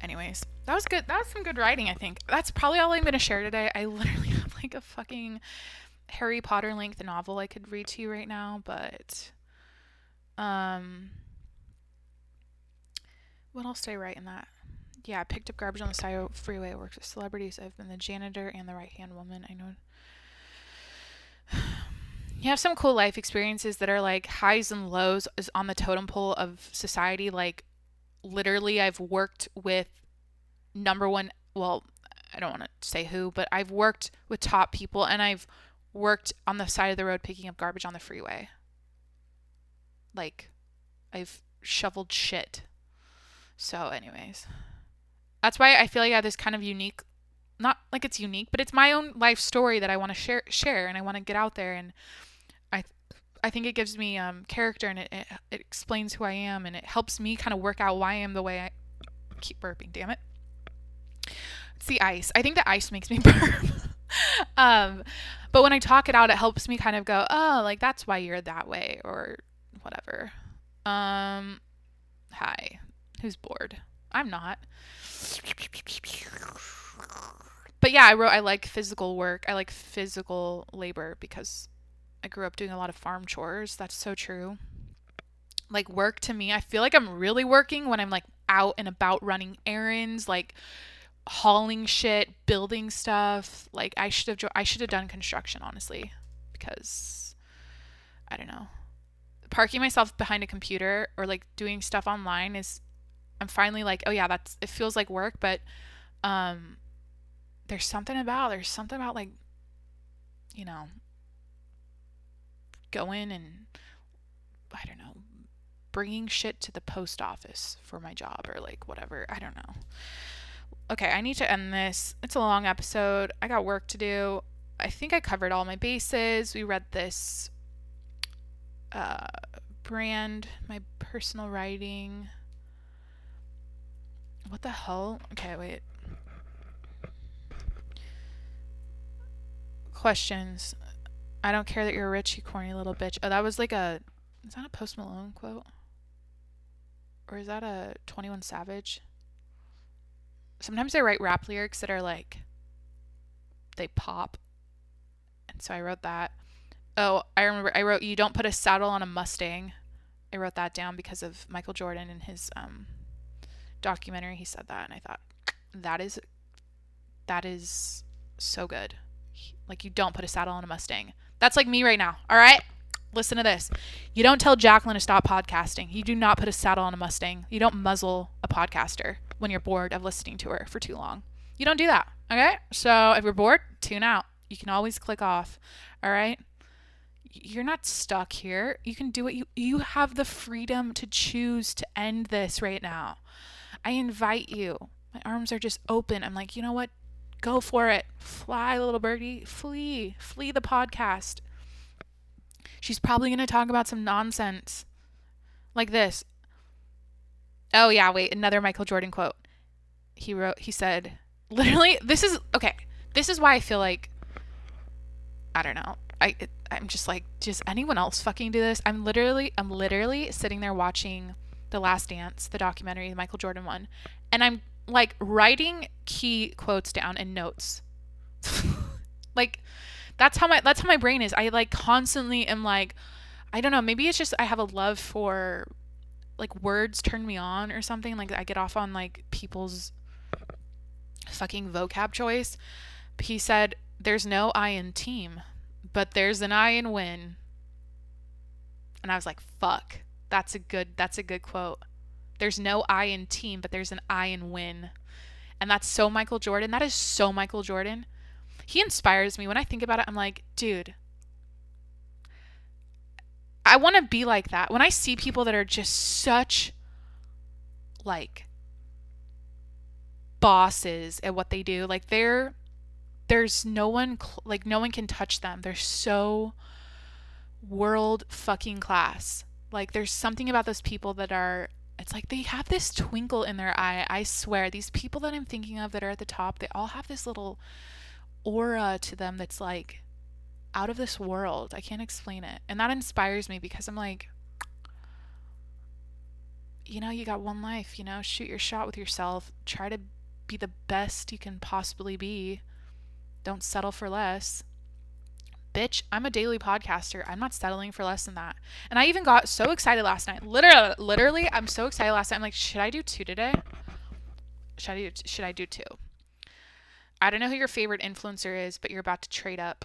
anyways, that was good. That was some good writing, I think. That's probably all I'm going to share today. I literally have like a fucking Harry Potter length novel I could read to you right now, but um what else did I write in that? Yeah, I picked up garbage on the side of freeway. I worked with celebrities. I've been the janitor and the right hand woman. I know you have some cool life experiences that are like highs and lows on the totem pole of society. Like literally I've worked with number one well, I don't want to say who, but I've worked with top people and I've worked on the side of the road picking up garbage on the freeway. Like, I've shoveled shit. So, anyways, that's why I feel like I have this kind of unique, not like it's unique, but it's my own life story that I want to share, share, and I want to get out there, and I, I think it gives me um, character, and it, it it explains who I am, and it helps me kind of work out why I am the way I keep burping. Damn it. It's the ice. I think the ice makes me burp. um, but when I talk it out, it helps me kind of go, oh, like that's why you're that way or whatever. Um, hi. Who's bored? I'm not. But yeah, I wrote I like physical work. I like physical labor because I grew up doing a lot of farm chores. That's so true. Like work to me, I feel like I'm really working when I'm like out and about running errands, like hauling shit, building stuff. Like I should have jo- I should have done construction honestly because I don't know. Parking myself behind a computer or like doing stuff online is I'm finally like, oh yeah, that's it feels like work, but um there's something about there's something about like you know going and I don't know bringing shit to the post office for my job or like whatever. I don't know. Okay, I need to end this. It's a long episode. I got work to do. I think I covered all my bases. We read this uh, brand, my personal writing. What the hell? Okay, wait. Questions. I don't care that you're rich, you corny little bitch. Oh, that was like a. Is that a Post Malone quote? Or is that a 21 Savage? Sometimes I write rap lyrics that are like. They pop. And so I wrote that. Oh, I remember I wrote, You don't put a saddle on a Mustang. I wrote that down because of Michael Jordan in his um, documentary. He said that, and I thought, that is. That is so good. Like, you don't put a saddle on a Mustang. That's like me right now. All right? Listen to this. You don't tell Jacqueline to stop podcasting. You do not put a saddle on a Mustang. You don't muzzle a podcaster when you're bored of listening to her for too long. You don't do that. Okay? So if you're bored, tune out. You can always click off. All right? You're not stuck here. You can do what you you have the freedom to choose to end this right now. I invite you. My arms are just open. I'm like, you know what? Go for it. Fly, little birdie. Flee. Flee the podcast. She's probably going to talk about some nonsense like this. Oh, yeah, wait. Another Michael Jordan quote. He wrote, he said, literally, this is, okay. This is why I feel like, I don't know. I, I'm just like, does anyone else fucking do this? I'm literally, I'm literally sitting there watching The Last Dance, the documentary, the Michael Jordan one, and I'm like writing key quotes down in notes. like that's how my that's how my brain is. I like constantly am like I don't know, maybe it's just I have a love for like words turn me on or something. Like I get off on like people's fucking vocab choice. He said there's no I in team, but there's an I in win. And I was like, fuck. That's a good that's a good quote. There's no I in team, but there's an I in win. And that's so Michael Jordan. That is so Michael Jordan. He inspires me. When I think about it, I'm like, dude, I want to be like that. When I see people that are just such like bosses at what they do, like they're there's no one cl- like no one can touch them. They're so world fucking class. Like there's something about those people that are it's like they have this twinkle in their eye. I swear, these people that I'm thinking of that are at the top, they all have this little aura to them that's like out of this world. I can't explain it. And that inspires me because I'm like, you know, you got one life, you know, shoot your shot with yourself. Try to be the best you can possibly be. Don't settle for less bitch, I'm a daily podcaster. I'm not settling for less than that. And I even got so excited last night. Literally, literally, I'm so excited last night. I'm like, should I do two today? Should I do? Should I do two? I don't know who your favorite influencer is, but you're about to trade up.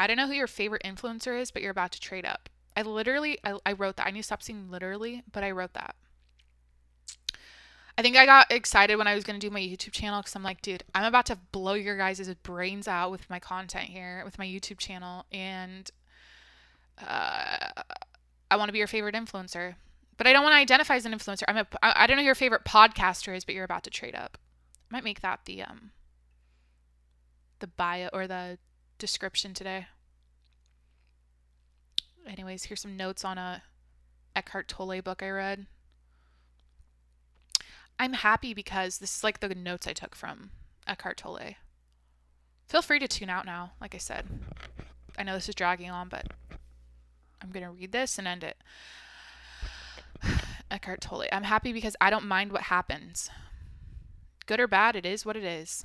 I don't know who your favorite influencer is, but you're about to trade up. I literally, I, I wrote that. I need to stop saying literally, but I wrote that. I think I got excited when I was going to do my YouTube channel because I'm like, dude, I'm about to blow your guys' brains out with my content here, with my YouTube channel. And uh, I want to be your favorite influencer. But I don't want to identify as an influencer. I'm a, I don't know who your favorite podcaster is, but you're about to trade up. I might make that the um the bio or the description today. Anyways, here's some notes on a Eckhart Tolle book I read. I'm happy because this is like the notes I took from Eckhart Tolle. Feel free to tune out now, like I said. I know this is dragging on, but I'm going to read this and end it. Eckhart Tolle. I'm happy because I don't mind what happens. Good or bad, it is what it is.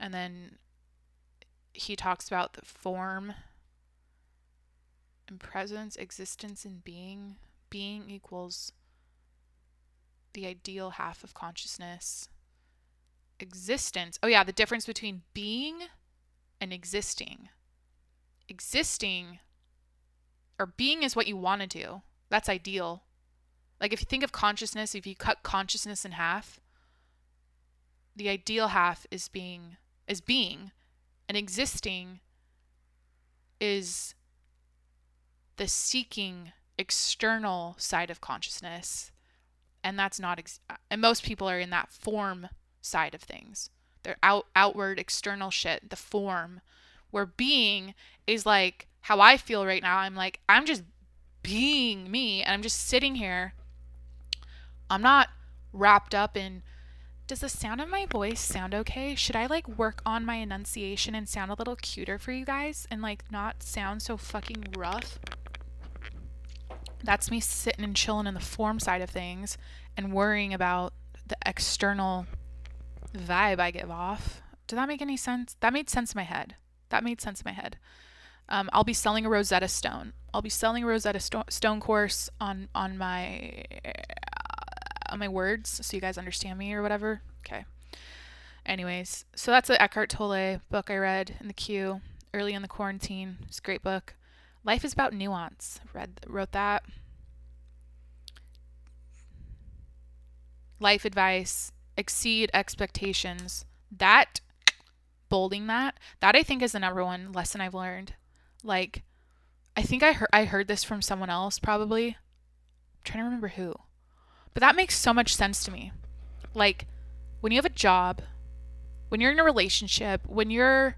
And then he talks about the form and presence, existence, and being. Being equals the ideal half of consciousness. Existence. Oh, yeah, the difference between being and existing. Existing or being is what you want to do. That's ideal. Like if you think of consciousness, if you cut consciousness in half, the ideal half is being is being and existing is the seeking external side of consciousness and that's not ex- and most people are in that form side of things. They're out outward external shit the form where being is like how i feel right now. I'm like i'm just being me and i'm just sitting here. I'm not wrapped up in does the sound of my voice sound okay should i like work on my enunciation and sound a little cuter for you guys and like not sound so fucking rough that's me sitting and chilling in the form side of things and worrying about the external vibe I give off. Did that make any sense? That made sense in my head. That made sense in my head. Um, I'll be selling a Rosetta Stone. I'll be selling a Rosetta Sto- Stone course on on my on my words, so you guys understand me or whatever. Okay. Anyways, so that's the Eckhart Tolle book I read in the queue early in the quarantine. It's a great book. Life is about nuance. Read wrote that. Life advice, exceed expectations. That bolding that, that I think is the number one lesson I've learned. Like I think I heard I heard this from someone else probably. I'm trying to remember who. But that makes so much sense to me. Like when you have a job, when you're in a relationship, when you're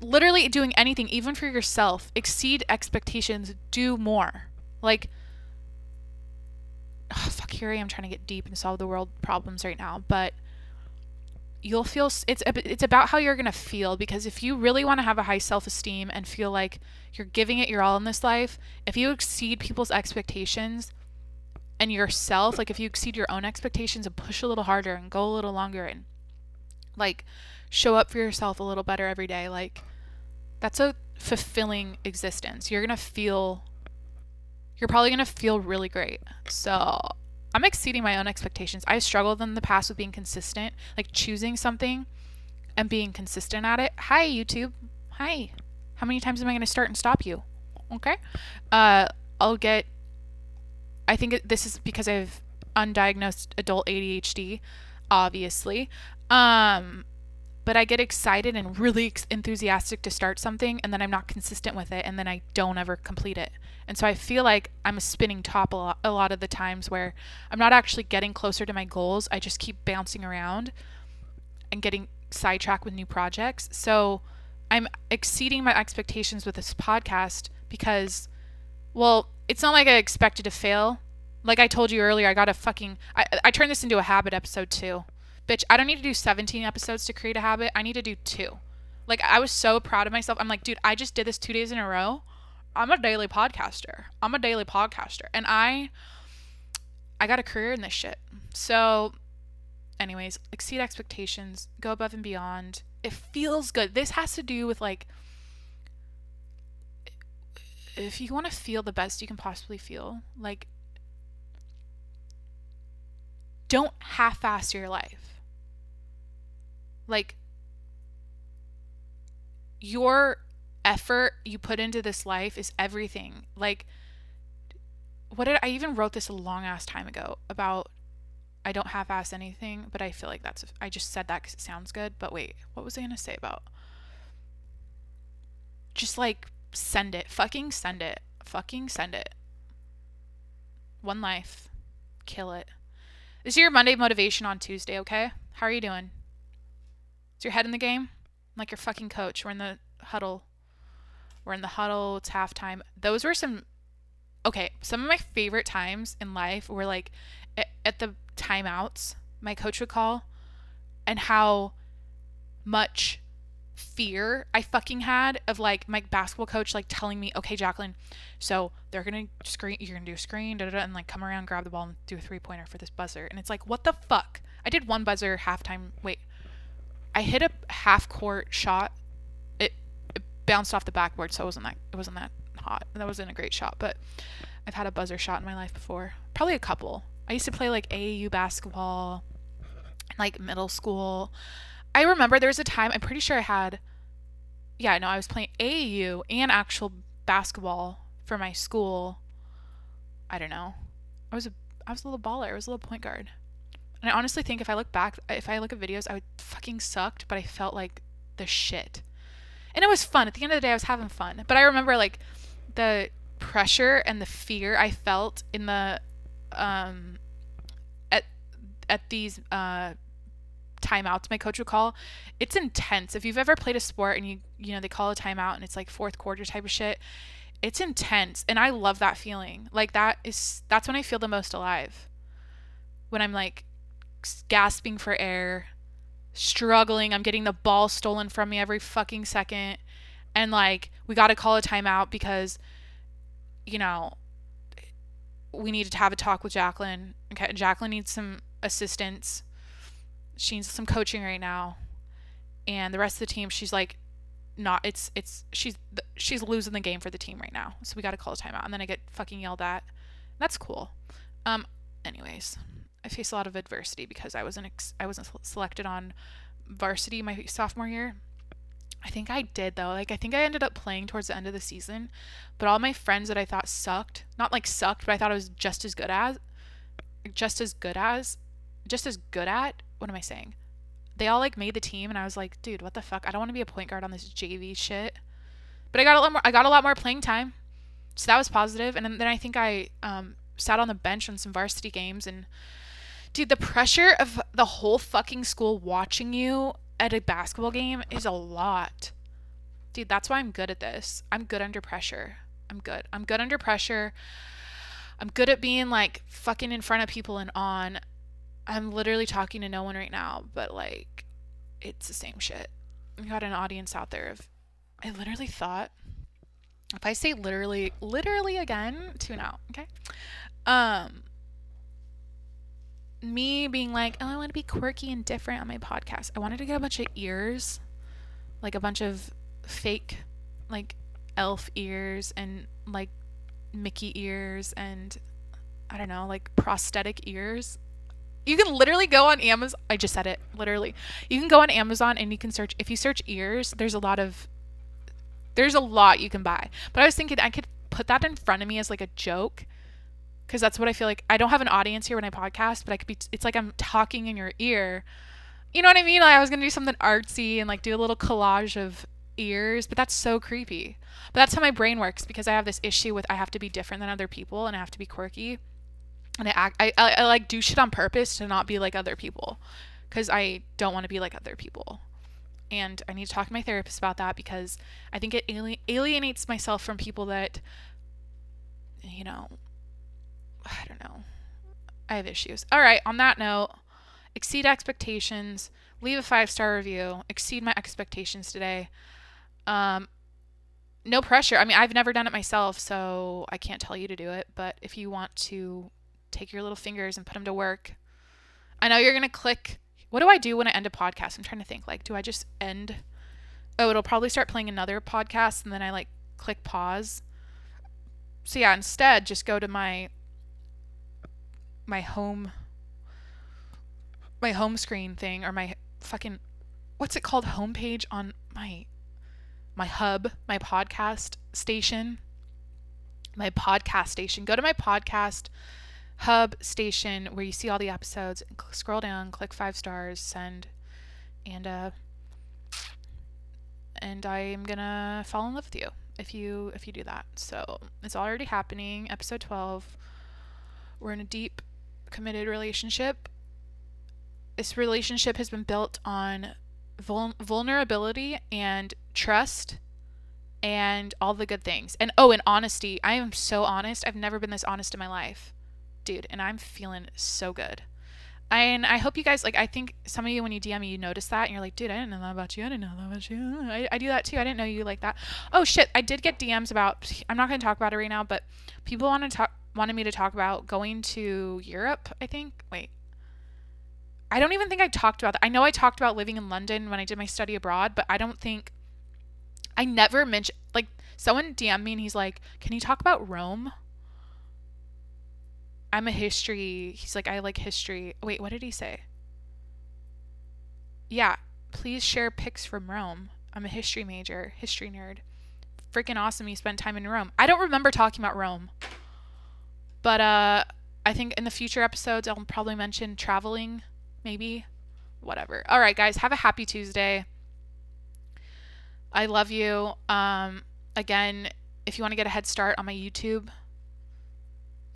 literally doing anything, even for yourself, exceed expectations, do more. Like, oh, fuck, here I am trying to get deep and solve the world problems right now, but you'll feel it's it's about how you're going to feel because if you really want to have a high self-esteem and feel like you're giving it your all in this life, if you exceed people's expectations and yourself, like if you exceed your own expectations and push a little harder and go a little longer and like show up for yourself a little better every day, like that's a fulfilling existence. You're going to feel you're probably going to feel really great. So, I'm exceeding my own expectations. I struggled in the past with being consistent, like choosing something and being consistent at it. Hi YouTube. Hi. How many times am I going to start and stop you? Okay. Uh I'll get I think this is because I have undiagnosed adult ADHD, obviously. Um but I get excited and really enthusiastic to start something and then I'm not consistent with it and then I don't ever complete it. And so I feel like I'm a spinning top a lot, a lot of the times where I'm not actually getting closer to my goals. I just keep bouncing around and getting sidetracked with new projects. So I'm exceeding my expectations with this podcast because, well, it's not like I expected to fail. Like I told you earlier, I got a fucking. I, I turned this into a habit episode too bitch, I don't need to do 17 episodes to create a habit. I need to do two. Like, I was so proud of myself. I'm like, dude, I just did this two days in a row. I'm a daily podcaster. I'm a daily podcaster. And I, I got a career in this shit. So, anyways, exceed expectations, go above and beyond. It feels good. This has to do with like, if you want to feel the best you can possibly feel, like, don't half ass your life like your effort you put into this life is everything. Like what did I even wrote this a long ass time ago about I don't half ass anything, but I feel like that's I just said that cuz it sounds good, but wait, what was I going to say about just like send it, fucking send it, fucking send it. One life. Kill it. This is your Monday motivation on Tuesday, okay? How are you doing? Is your head in the game? like your fucking coach. We're in the huddle. We're in the huddle. It's halftime. Those were some. Okay, some of my favorite times in life were like at, at the timeouts. My coach would call, and how much fear I fucking had of like my basketball coach like telling me, okay, Jacqueline, so they're gonna screen, you're gonna do a screen, da, da, da, and like come around, grab the ball, and do a three pointer for this buzzer. And it's like, what the fuck? I did one buzzer halftime. Wait, I hit a half court shot. It, it bounced off the backboard, so it wasn't that it wasn't that hot. That wasn't a great shot, but I've had a buzzer shot in my life before. Probably a couple. I used to play like AAU basketball, like middle school. I remember there was a time, I'm pretty sure I had, yeah, no, I was playing AAU and actual basketball for my school. I don't know. I was a, I was a little baller. I was a little point guard. And I honestly think if I look back, if I look at videos, I would fucking sucked, but I felt like the shit. And it was fun. At the end of the day, I was having fun. But I remember like the pressure and the fear I felt in the um at at these uh timeouts my coach would call it's intense. If you've ever played a sport and you you know they call a timeout and it's like fourth quarter type of shit it's intense. And i love that feeling. Like that is that's when i feel the most alive. When i'm like gasping for air struggling i'm getting the ball stolen from me every fucking second. And like we got to call a timeout because you know we needed to have a talk with Jacqueline. Okay, Jacqueline needs some assistance. She needs some coaching right now. And the rest of the team, she's like, not. It's it's she's she's losing the game for the team right now. So we got to call a timeout. And then I get fucking yelled at. That's cool. Um. Anyways, I faced a lot of adversity because I wasn't ex- I wasn't selected on varsity my sophomore year. I think I did though. Like I think I ended up playing towards the end of the season, but all my friends that I thought sucked, not like sucked, but I thought I was just as good as just as good as just as good at, what am I saying? They all like made the team and I was like, dude, what the fuck? I don't want to be a point guard on this JV shit. But I got a lot more I got a lot more playing time. So that was positive. And then, I think I um, sat on the bench on some varsity games and dude, the pressure of the whole fucking school watching you at a basketball game is a lot. Dude, that's why I'm good at this. I'm good under pressure. I'm good. I'm good under pressure. I'm good at being like fucking in front of people and on. I'm literally talking to no one right now, but like it's the same shit. We got an audience out there of I literally thought if I say literally literally again, tune out, okay? Um me being like, oh, I want to be quirky and different on my podcast. I wanted to get a bunch of ears, like a bunch of fake, like elf ears and like Mickey ears and I don't know, like prosthetic ears. You can literally go on Amazon. I just said it, literally. You can go on Amazon and you can search. If you search ears, there's a lot of, there's a lot you can buy. But I was thinking I could put that in front of me as like a joke because that's what I feel like. I don't have an audience here when I podcast, but I could be. It's like I'm talking in your ear. You know what I mean? Like I was gonna do something artsy and like do a little collage of ears, but that's so creepy. But that's how my brain works because I have this issue with I have to be different than other people and I have to be quirky, and I act. I I, I like do shit on purpose to not be like other people, because I don't want to be like other people. And I need to talk to my therapist about that because I think it alienates myself from people that, you know, I don't know. I have issues. All right, on that note, exceed expectations, leave a five star review, exceed my expectations today. Um, no pressure. I mean, I've never done it myself, so I can't tell you to do it. But if you want to take your little fingers and put them to work, I know you're going to click. What do I do when I end a podcast? I'm trying to think. Like, do I just end? Oh, it'll probably start playing another podcast, and then I like click pause. So, yeah, instead, just go to my my home my home screen thing or my fucking what's it called homepage on my my hub, my podcast station. My podcast station. Go to my podcast hub station where you see all the episodes. Scroll down, click five stars, send, and uh, and I'm gonna fall in love with you if you if you do that. So it's already happening. Episode twelve. We're in a deep committed relationship. This relationship has been built on vul- vulnerability and trust and all the good things. And oh, and honesty. I am so honest. I've never been this honest in my life. Dude, and I'm feeling so good. And I hope you guys like. I think some of you, when you DM me, you notice that, and you're like, "Dude, I didn't know that about you. I didn't know that about you." I, I do that too. I didn't know you like that. Oh shit! I did get DMs about. I'm not going to talk about it right now, but people want to talk wanted me to talk about going to Europe, I think. Wait. I don't even think I talked about that. I know I talked about living in London when I did my study abroad, but I don't think I never mentioned like someone DM'd me and he's like, "Can you talk about Rome?" I'm a history. He's like, I like history. Wait, what did he say? Yeah, please share pics from Rome. I'm a history major, history nerd. Freaking awesome you spent time in Rome. I don't remember talking about Rome. But uh I think in the future episodes I'll probably mention traveling, maybe. Whatever. All right, guys, have a happy Tuesday. I love you. Um again, if you want to get a head start on my YouTube,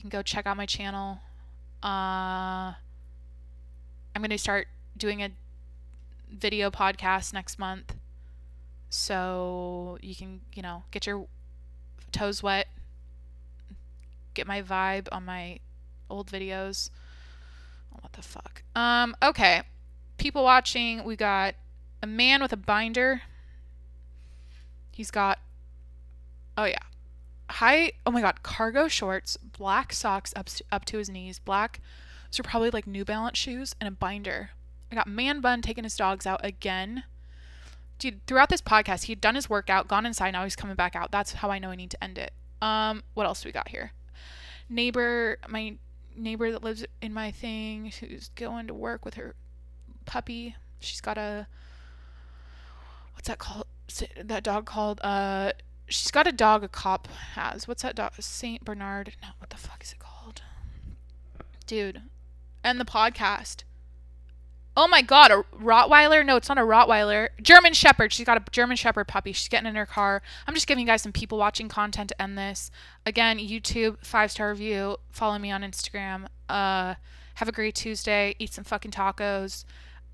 you can go check out my channel. Uh I'm going to start doing a video podcast next month. So you can, you know, get your toes wet, get my vibe on my old videos. What the fuck? Um, okay. People watching, we got a man with a binder. He's got Oh yeah. High oh my god, cargo shorts, black socks up up to his knees, black so probably like New Balance shoes and a binder. I got man bun taking his dogs out again. Dude, throughout this podcast, he'd done his workout, gone inside, now he's coming back out. That's how I know I need to end it. Um, what else do we got here? Neighbor, my neighbor that lives in my thing, who's going to work with her puppy. She's got a what's that called? That dog called uh she's got a dog a cop has. What's that dog? Saint Bernard. No, what the fuck is it called? Dude. And the podcast. Oh my god, a Rottweiler? No, it's not a Rottweiler. German Shepherd. She's got a German Shepherd puppy. She's getting in her car. I'm just giving you guys some people watching content to end this. Again, YouTube, five star review. Follow me on Instagram. Uh, have a great Tuesday. Eat some fucking tacos.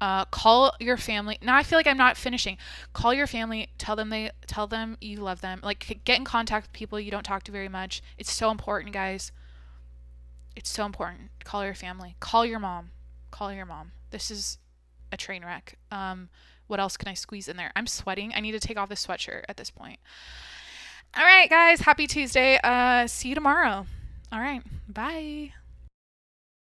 Uh, call your family. Now I feel like I'm not finishing. Call your family. Tell them they tell them you love them. Like get in contact with people you don't talk to very much. It's so important, guys. It's so important. Call your family. Call your mom. Call your mom. This is a train wreck. Um, what else can I squeeze in there? I'm sweating. I need to take off this sweatshirt at this point. All right, guys. Happy Tuesday. Uh, see you tomorrow. All right. Bye.